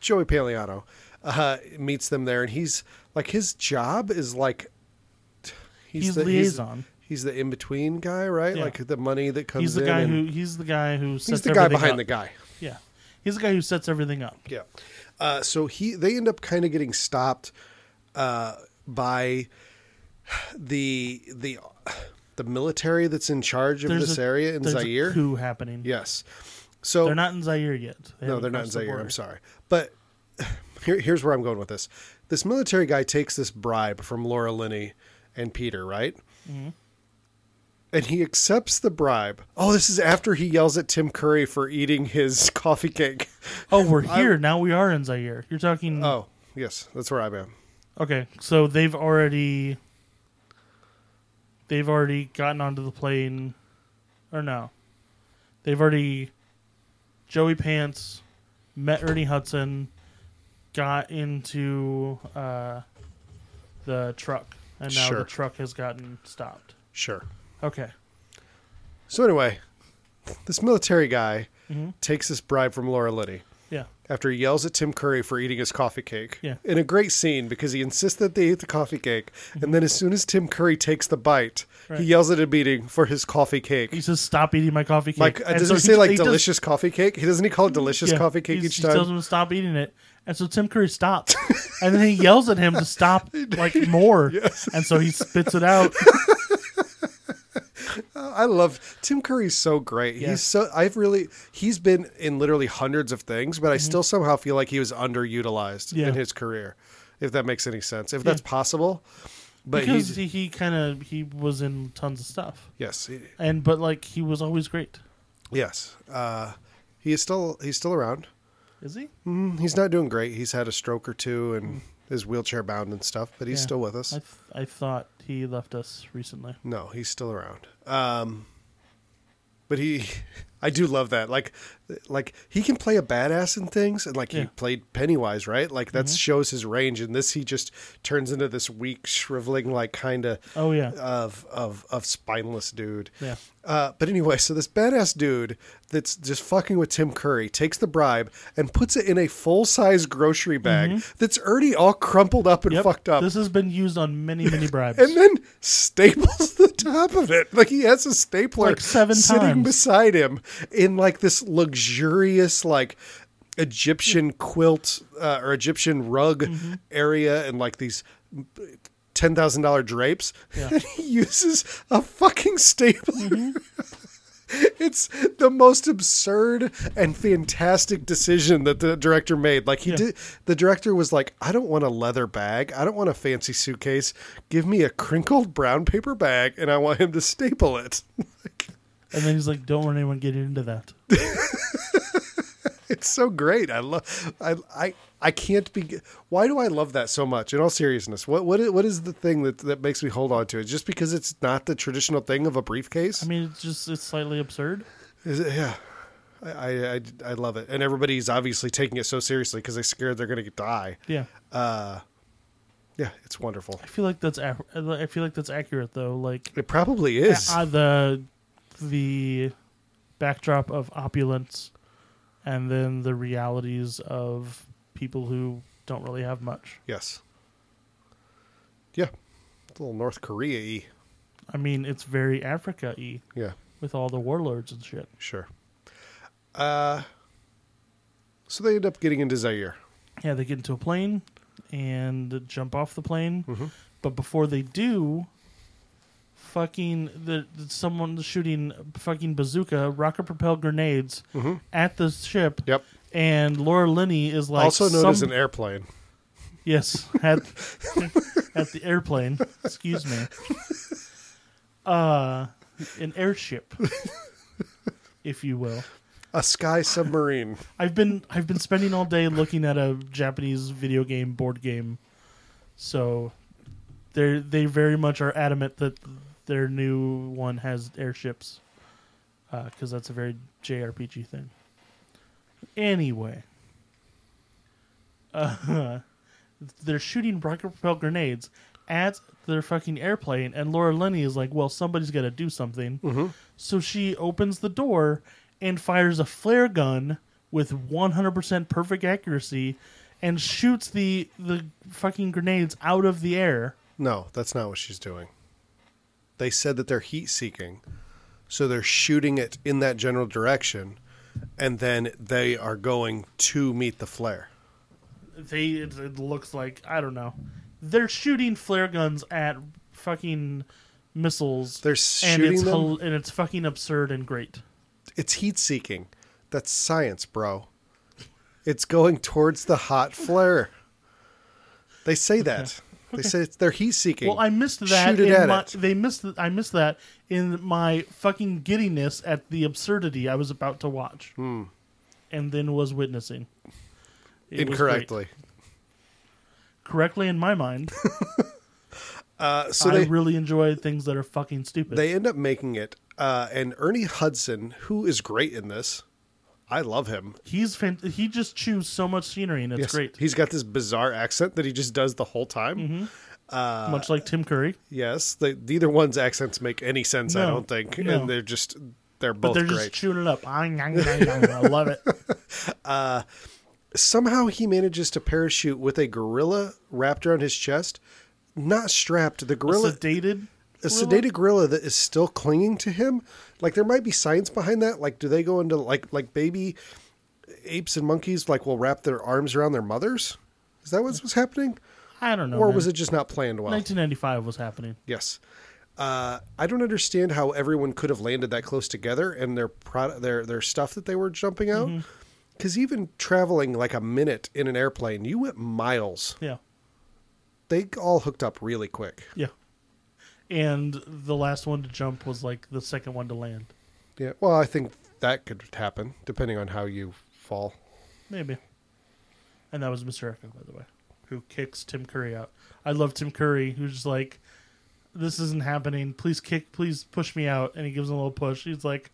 Joey Pantoliano uh, meets them there, and he's like his job is like he's, the liaison He's, the in between guy, right? Yeah. Like the money that comes. he's the guy who he's the guy who sets everything. he's the guy behind up. the guy. Yeah, he's the guy who sets everything up. Yeah. Uh, so he they end up kind of getting stopped uh, by the the the military that's in charge of There's this a- area in There's Zaire. a coup happening. Yes. So they're not in Zaire yet. They no, they're not in Zaire. border. I'm sorry, but here, here's where I'm going with this. This military guy takes this bribe from Laura Linney and Peter, right? Mm-hmm. And he accepts the bribe. Oh, this is after he yells at Tim Curry for eating his coffee cake. Oh, we're here now. We are in Zaire. You're talking. Oh, yes, that's where I'm at. Okay, so they've already they've already gotten onto the plane, or no? They've already Joey Pants met Ernie Hudson, got into uh, the truck, and now Sure. the truck has gotten stopped. Sure. Okay, So anyway, this military guy Mhm. takes this bribe from Laura Linney yeah, after he yells at Tim Curry for eating his coffee cake. Yeah. In a great scene because he insists that they eat the coffee cake, and then as soon as Tim Curry takes the bite, Right. he yells at him eating for his coffee cake. he says, "Stop eating my coffee cake." Like, uh, And does so he say like does- delicious coffee cake? He doesn't he call it delicious Yeah, coffee cake each He tells time? him to stop eating it, and so Tim Curry stops, and then he yells at him to stop like more, Yes. and so he spits it out. I love Tim Curry's so great. Yeah. He's so I've really he's been in literally hundreds of things, but I still somehow feel like he was underutilized Mm-hmm. Yeah. in his career. If that makes any sense. If that's possible. But because he, he kind of he was in tons of stuff, yes, he- and but like he was always great. yes. Uh, he is still he's still around. Is he? Mm, he's not doing great. He's had a stroke or two and is wheelchair bound and stuff, but he's. Yeah. still with us. I th- I thought he left us recently. No, he's still around. Um, but he I do love that. Like like he can play a badass in things and like he played Pennywise, right? Like that shows his range and this he just turns into this weak shriveling like kind of Oh yeah, of of of spineless dude. yeah. Uh, but anyway, so this badass dude that's just fucking with Tim Curry takes the bribe and puts it in a full size grocery bag that's already all crumpled up and Mm-hmm. Yep. fucked up. This has been used on many many bribes. and then staples the top of it. Like he has a stapler Like seven sitting times. beside him in like this luxurious like Egyptian quilt uh, or Egyptian rug Mm-hmm. area and like these ten thousand dollar drapes. Yeah. And he uses a fucking stapler. Mm-hmm. It's the most absurd and fantastic decision that the director made. Like he Yeah. did, the director was like, "I don't want a leather bag. I don't want a fancy suitcase. Give me a crinkled brown paper bag, and I want him to staple it." Like, and then he's like, "Don't want anyone get into that." it's so great. I love. I I I can't be. Why do I love that so much? In all seriousness, what what is, what is the thing that that makes me hold on to it? Just because it's not the traditional thing of a briefcase? I mean, it's just it's slightly absurd. Is it? Yeah. I, I, I, I love it. And everybody's obviously taking it so seriously because they're scared they're going to die. Yeah, Uh, yeah, it's wonderful. I feel like that's I feel like that's accurate though. Like It probably is. uh, the the backdrop of opulence, and then the realities of people who don't really have much. yes. Yeah. It's a little North Korea y. I mean, it's very Africa y Yeah, with all the warlords and shit. sure. Uh, so they end up getting into Zaire. Yeah, they get into a plane and jump off the plane, Mhm. but before they do, fucking the someone shooting fucking bazooka, rocket propelled grenades Mhm. at the ship, Yep. and Laura Linney is like also known some- as an airplane. yes at at the airplane. Excuse me. Uh, an airship, if you will. A sky submarine. I've been I've been spending all day looking at a Japanese video game board game, so they they very much are adamant that their new one has airships, because that's a very JRPG thing. Anyway, uh, they're shooting rocket propelled grenades at their fucking airplane, and Laura Linney is like, "Well, somebody's got to do something." Mm-hmm. So she opens the door and fires a flare gun with 100% perfect accuracy and shoots the the fucking grenades out of the air. No, that's not what she's doing. They said that they're heat seeking. So they're shooting it in that general direction and then they are going to meet the flare. They it, it looks like I don't know. They're shooting flare guns at fucking missiles They're and shooting it's them. and it's fucking absurd and great. it's heat seeking. That's science, bro. It's going towards the hot flare. They say that. They say it's, they're heat seeking. Well, I missed that. Shoot it in at my, it. They missed. th- I missed that in my fucking giddiness at the absurdity I was about to watch, Hmm. and then was witnessing. It was great. Incorrectly. correctly in my mind. Uh, so I they really enjoy things that are fucking stupid. they end up making it. Uh, and Ernie Hudson, who is great in this, I love him. He's fan- he just chews so much scenery and it's Yes, great. He's got this bizarre accent that he just does the whole time. Mm-hmm. Much like Tim Curry, Yes, they, neither one's accents make any sense. I No, don't think, no. and they're just they're but both they're great. just chewing it up. I love it. Somehow he manages to parachute with a gorilla wrapped around his chest, not strapped. The gorilla, Sedated. A sedated gorilla that is still clinging to him. Like there might be science behind that. Like, do they go into like like baby apes and monkeys like will wrap their arms around their mothers? Is that what's was happening, I don't know. or man. was it just not planned well? 1995 was happening? Yes. Uh, I don't understand how everyone could have landed that close together and their product, their their stuff that they were jumping out. Mm-hmm. Because even traveling like a minute in an airplane, you went miles. Yeah, They all hooked up really quick. yeah. And the last one to jump was like the second one to land. Yeah. Well, I think that could happen depending on how you fall. Maybe. And that was Mr. Eko, by the way, who kicks Tim Curry out. I love Tim Curry, who's like, "This isn't happening. Please kick. Please push me out." And he gives him a little push. He's like,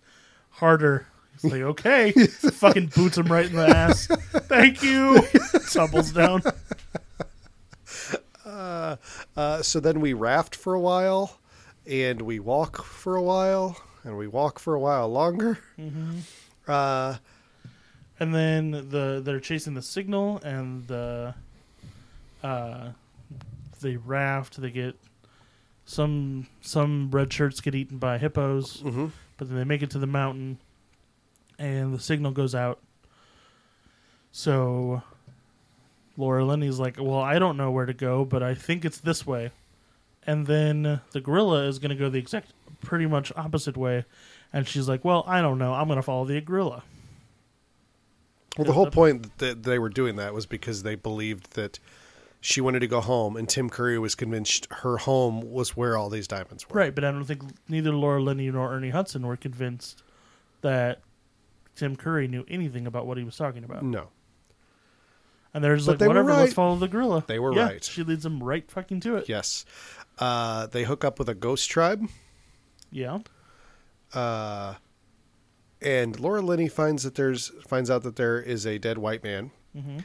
harder. He's like, okay. Fucking boots him right in the ass. Thank you. Tumbles down. Uh, so then we raft for a while, and we walk for a while, and we walk for a while longer. Uh, And then the they're chasing the signal and the uh they raft, they get some some red shirts get eaten by hippos, mhm. but then they make it to the mountain and the signal goes out. So Laura Linney's like, Well, I don't know where to go, but I think it's this way. And then the gorilla is gonna go the exact pretty much opposite way. And she's like, Well, I don't know. I'm gonna follow the gorilla. Well, the whole point that they were doing that was because they believed that she wanted to go home, and Tim Curry was convinced her home was where all these diamonds were. Right, but I don't think neither Laura Linney nor Ernie Hudson were convinced that Tim Curry knew anything about what he was talking about. No. And they're just But like, they were whatever, let's follow the gorilla. They were Yeah, right. She leads them right fucking to it. Yes. Uh, they hook up with a ghost tribe, Yeah. uh, and Laura Linney finds that there's finds out that there is a dead white man. hmm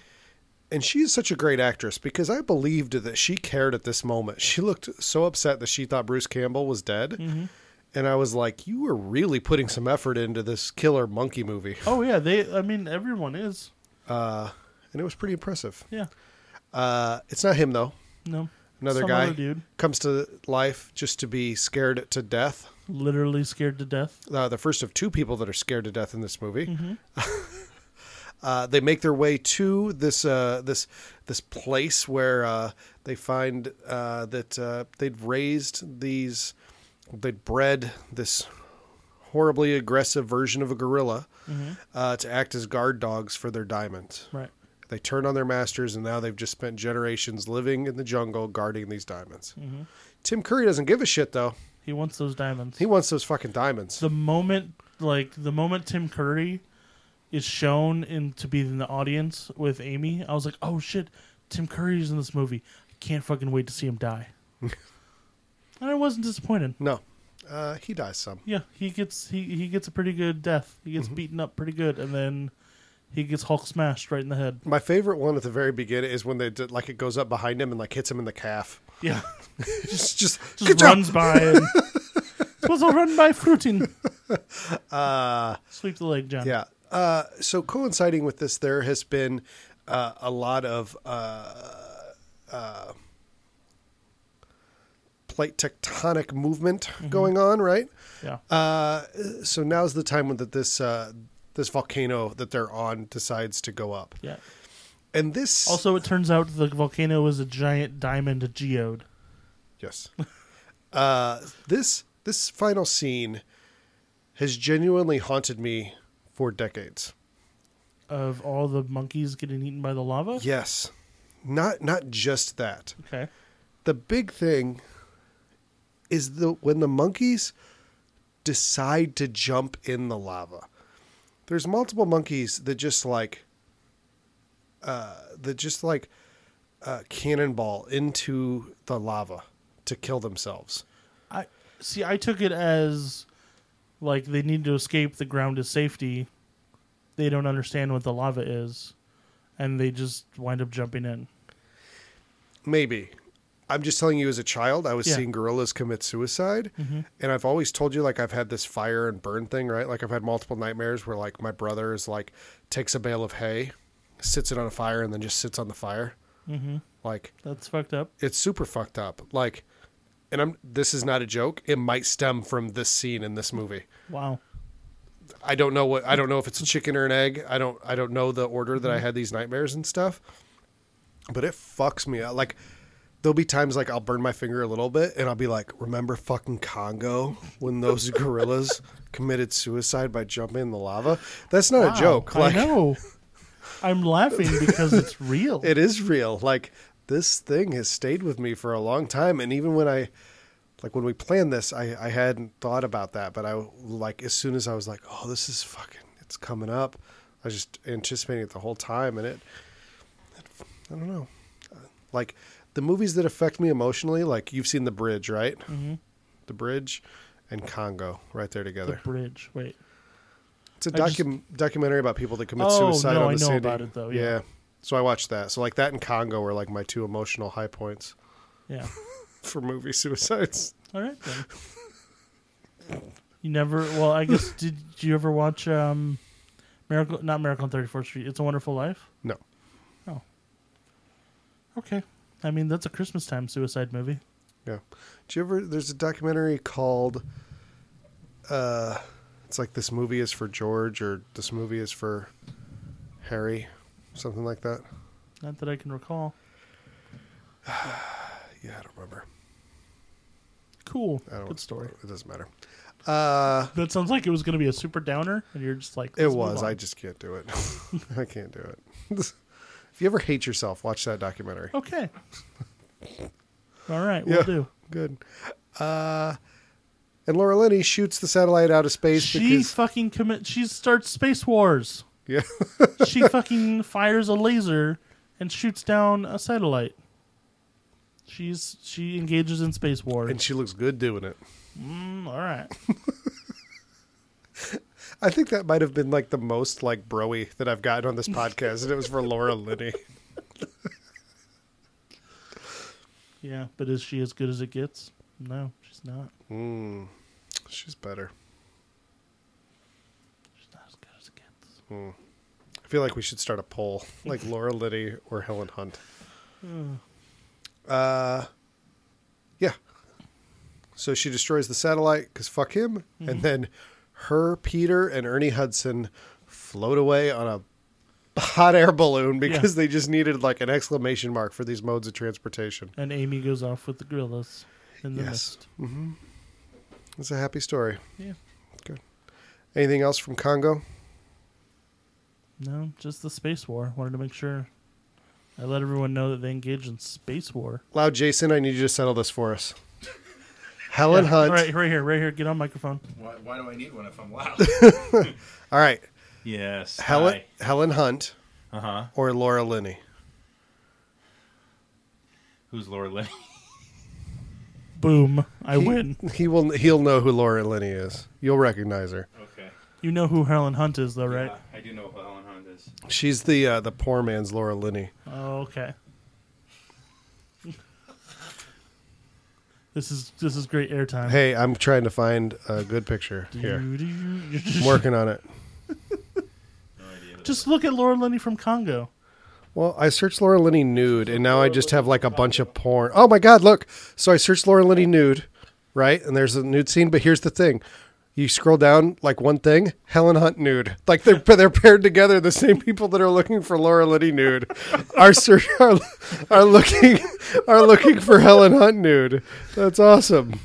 And she is such a great actress because I believed that she cared at this moment. She looked so upset that she thought Bruce Campbell was dead. hmm And I was like, you were really putting some effort into this killer monkey movie. Oh yeah, they. I mean, everyone is. Uh, and it was pretty impressive. Yeah. Uh, it's not him, though. No. Another Some guy other dude, comes to life just to be scared to death. literally scared to death. Uh, the first of two people that are scared to death in this movie. hmm Uh, they make their way to this uh, this this place where uh, they find uh, that uh, they'd raised these, they'd bred this horribly aggressive version of a gorilla hmm uh, to act as guard dogs for their diamonds. Right. They turned on their masters, and now they've just spent generations living in the jungle guarding these diamonds. hmm Tim Curry doesn't give a shit though. He wants those diamonds. He wants those fucking diamonds. the moment like the moment Tim Curry is shown in to be in the audience with Amy, I was like, "Oh shit, Tim Curry's in this movie. I can't fucking wait to see him die." and I wasn't disappointed. no, uh, he dies some. Yeah, he gets he he gets a pretty good death. He gets beaten up pretty good and then he gets Hulk smashed right in the head. My favorite one at the very beginning is when they did, like it goes up behind him and like hits him in the calf. Yeah. Just, just, Just good job. runs by and was a run by fruiting. Uh, Sweep the leg, John. yeah. Uh, so coinciding with this, there has been uh, a lot of uh, uh, plate tectonic movement going on, right? Yeah. Uh, so now's the time that this uh, this volcano that they're on decides to go up, Yeah. and this Also, it turns out the volcano was a giant diamond geode. Yes. uh, this this final scene has genuinely haunted me for decades. of all the monkeys getting eaten by the lava. Yes. Not not just that. Okay. The big thing is the when the monkeys decide to jump in the lava. There's multiple monkeys that just like uh that just like uh cannonball into the lava to kill themselves. I see. I took it as like they need to escape. The ground is safety. They don't understand what the lava is, and they just wind up jumping in. Maybe. I'm just telling you as a child, I was Yeah. seeing gorillas commit suicide. And I've always told you, like, I've had this fire and burn thing, right? Like, I've had multiple nightmares where, like, my brother is like, takes a bale of hay, sits it on a fire, and then just sits on the fire. Mm-hmm. Like, That's fucked up. it's super fucked up. Like, and I'm, this is not a joke. It might stem from this scene in this movie. Wow. I don't know what, I don't know if it's a chicken or an egg. I don't, I don't know the order that I had these nightmares and stuff. But it fucks me up. Like, there'll be times like I'll burn my finger a little bit and I'll be like, remember fucking Congo when those gorillas committed suicide by jumping in the lava? That's not Wow. a joke. Like, I know. I'm laughing because it's real. it is real. Like, this thing has stayed with me for a long time. And even when I, like, when we planned this, I, I hadn't thought about that. But I, like, as soon as I was like, oh, this is fucking, it's coming up, I was just anticipating it the whole time. And it, I don't know. Like, the movies that affect me emotionally, like, you've seen The Bridge, right? hmm The Bridge and Congo right there together. The bridge. Wait. It's a I just- documentary about people that commit Oh, suicide no, on I the know Sandy. about it, though, yeah. So I watched that. So like that and Congo were like my two emotional high points Yeah. for movie suicides. All right then. You never. Well, I guess did you ever watch um, Miracle? Not Miracle on Thirty Fourth Street. It's a Wonderful Life. No. Oh. Okay. I mean, that's a Christmas time suicide movie. Yeah. Did you ever? There's a documentary called. Uh, it's like this movie is for George or this movie is for Harry, something like that. Not that I can recall. Yeah, I don't remember. Cool. I don't. Good story. It doesn't matter. Uh, That sounds like it was going to be a super downer, and you're just like, it was. I just can't do it. I can't do it. if you ever hate yourself, watch that documentary. Okay. All right, we'll Yeah. do. Good. Uh, and Laura Linney shoots the satellite out of space She because fucking commit. She starts space wars. yeah, she fucking fires a laser and shoots down a satellite. She's she engages in space war. and she looks good doing it. Mm, all right. I think that might have been like the most like broy that I've gotten on this podcast, and it was for Laura Linney. Yeah, but is she as good as it gets? No, she's not. Mm, she's better. She's not as good as it gets. I feel like we should start a poll, like Laura Linney or Helen Hunt. Uh, yeah. So she destroys the satellite because fuck him, and then her, Peter, and Ernie Hudson float away on a hot air balloon because they just needed like an exclamation mark for these modes of transportation. And Amy goes off with the gorillas in the Yes. mist. Mm-hmm. It's a happy story. Yeah. Good. Anything else from Congo? No, just the space war. Wanted to make sure I let everyone know that they engage in space war. Loud Jason, I need you to settle this for us. Helen Yeah, Hunt. Right, right here, right here. Get on microphone. Why, why do I need one if I'm loud? All right. yes. Helen Helen Hunt Uh huh. or Laura Linney. Who's Laura Linney? Boom! I He- win. He will he'll know who Laura Linney is. You'll recognize her. Okay. You know who Helen Hunt is, though, right? Yeah, I do know who Helen Hunt is. She's the uh, the poor man's Laura Linney. Oh, okay. This is this is great airtime. Hey, I'm trying to find a good picture here. Doo-doo. I'm working on it. Just look at Laura Linney from Congo. Well, I searched Laura Linney nude, and now I just have like a bunch of porn. Oh my God, look! So I searched Laura Linney nude, right? And there's a nude scene. But here's the thing: you scroll down like one thing, Helen Hunt nude. Like they're they're paired together. The same people that are looking for Laura Linney nude are are, are looking are looking for Helen Hunt nude. That's awesome.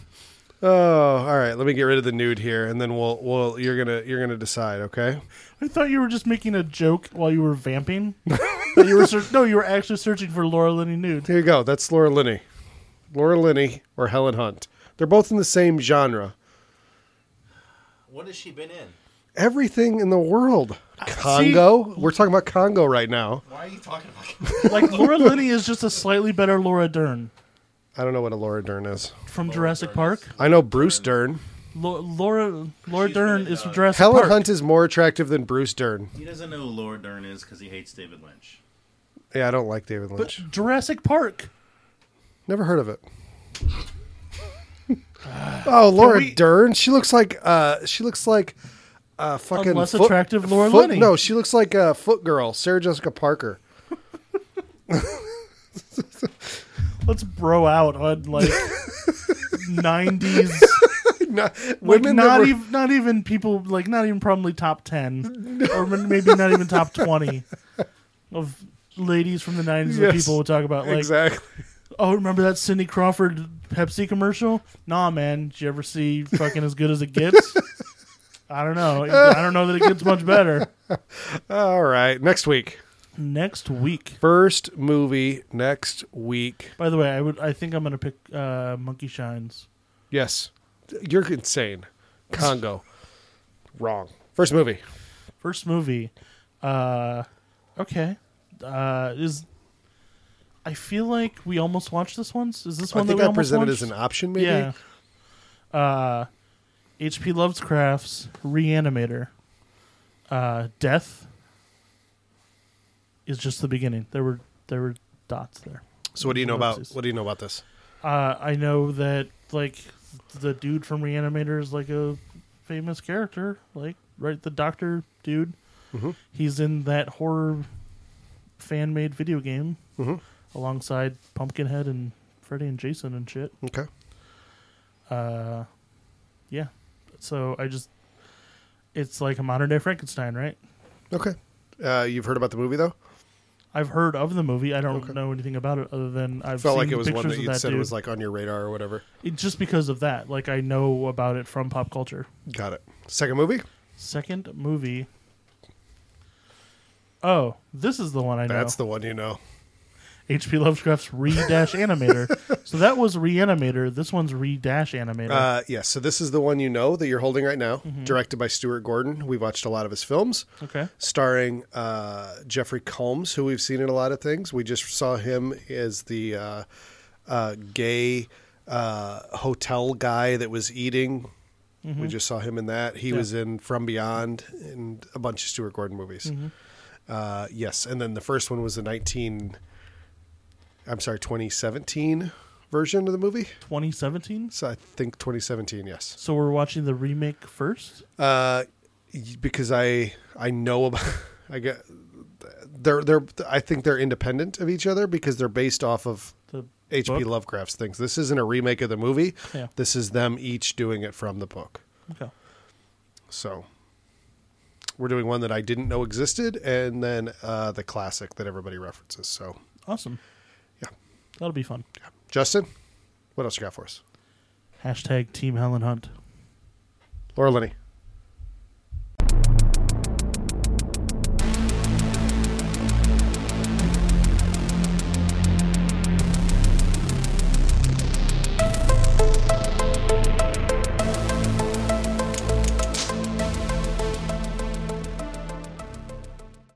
Oh, all right. Let me get rid of the nude here, and then we'll we'll you're gonna you're gonna decide. Okay. I thought you were just making a joke while you were vamping. You were ser- no, you were actually searching for Laura Linney nude. Here you go. That's Laura Linney. Laura Linney or Helen Hunt. They're both in the same genre. What has she been in? Everything in the world. Congo. We're talking about Congo right now. Why are you talking about? Like Laura Linney is just a slightly better Laura Dern I don't know what a Laura Dern is. from Laura Jurassic Dern Park. I know Bruce Dern. Lo- Laura Laura She's Dern been, is from uh, Jurassic Helen Park. Hunt is more attractive than Bruce Dern. he doesn't know who Laura Dern is because he hates David Lynch. Yeah, I don't like David Lynch. but Lynch. Jurassic Park. Never heard of it. Oh, Laura we- Dern. She looks like uh she looks like uh fucking less foot- attractive Laura foot- Linney. No, she looks like a foot girl, Sarah Jessica Parker. Let's bro out on like nineties. Not- Like women that not were- even not even people like not even probably top ten or maybe not even top twenty of ladies from the nineties that Yes, people would talk about. Like, exactly. Oh, remember that Cindy Crawford Pepsi commercial? Nah, man. Did you ever see fucking as good as it gets? I don't know. I don't know that it gets much better. All right, next week. Next week. First movie next week. By the way, I would. I think I'm gonna pick uh, Monkey Shines. Yes, you're insane. Congo, wrong. First movie. First movie. Uh, okay. Uh, is I feel like we almost watched this once. Is this I one that think we I almost presented watched? as an option. Maybe. Yeah. Uh, H.P. Lovecraft's Reanimator. Uh, death is just the beginning. There were there were dots there. So what do you know about what do you know about this? Uh, I know that like the dude from Reanimator is like a famous character, like right the doctor dude. Mhm. He's in that horror fan made video game Mhm. Alongside Pumpkinhead and Freddy and Jason and shit. Okay. Uh, yeah. So I just it's like a modern day Frankenstein, right? Okay. Uh, you've heard about the movie though? I've heard of the movie. I don't Okay. know anything about it other than I've Felt seen like it was one that you that said dude. was like on your radar or whatever. It- just because of that. Like I know about it from pop culture. Got it. Second movie? Second movie. Oh, this is the one I know. That's the one you know. H.P. Lovecraft's Re Dash Animator. so that was Reanimator. This one's Re Dash Animator. Uh, yes. so this is the one you know that you're holding right now, Mm-hmm. directed by Stuart Gordon. We watched a lot of his films, okay. starring uh, Jeffrey Combs, who we've seen in a lot of things. We just saw him as the uh, uh, gay uh, hotel guy that was eating. We just saw him in that. He Mm-hmm. Yeah. was in From Beyond and a bunch of Stuart Gordon movies. Mm-hmm. Uh, yes, and then the first one was the 19. I'm sorry, 2017 version of the movie. 2017. So I think 2017. Yes. So we're watching the remake first. Uh, because I I know about I get they're they're I think they're independent of each other because they're based off of The H.P. Lovecraft's things. This isn't a remake of the movie. Yeah. This is them each doing it from the book. Okay. So we're doing one that I didn't know existed, and then uh, the classic that everybody references. So Awesome. Yeah. That'll be fun. Justin, what else you got for us? Hashtag Team Helen Hunt. Laura Linney.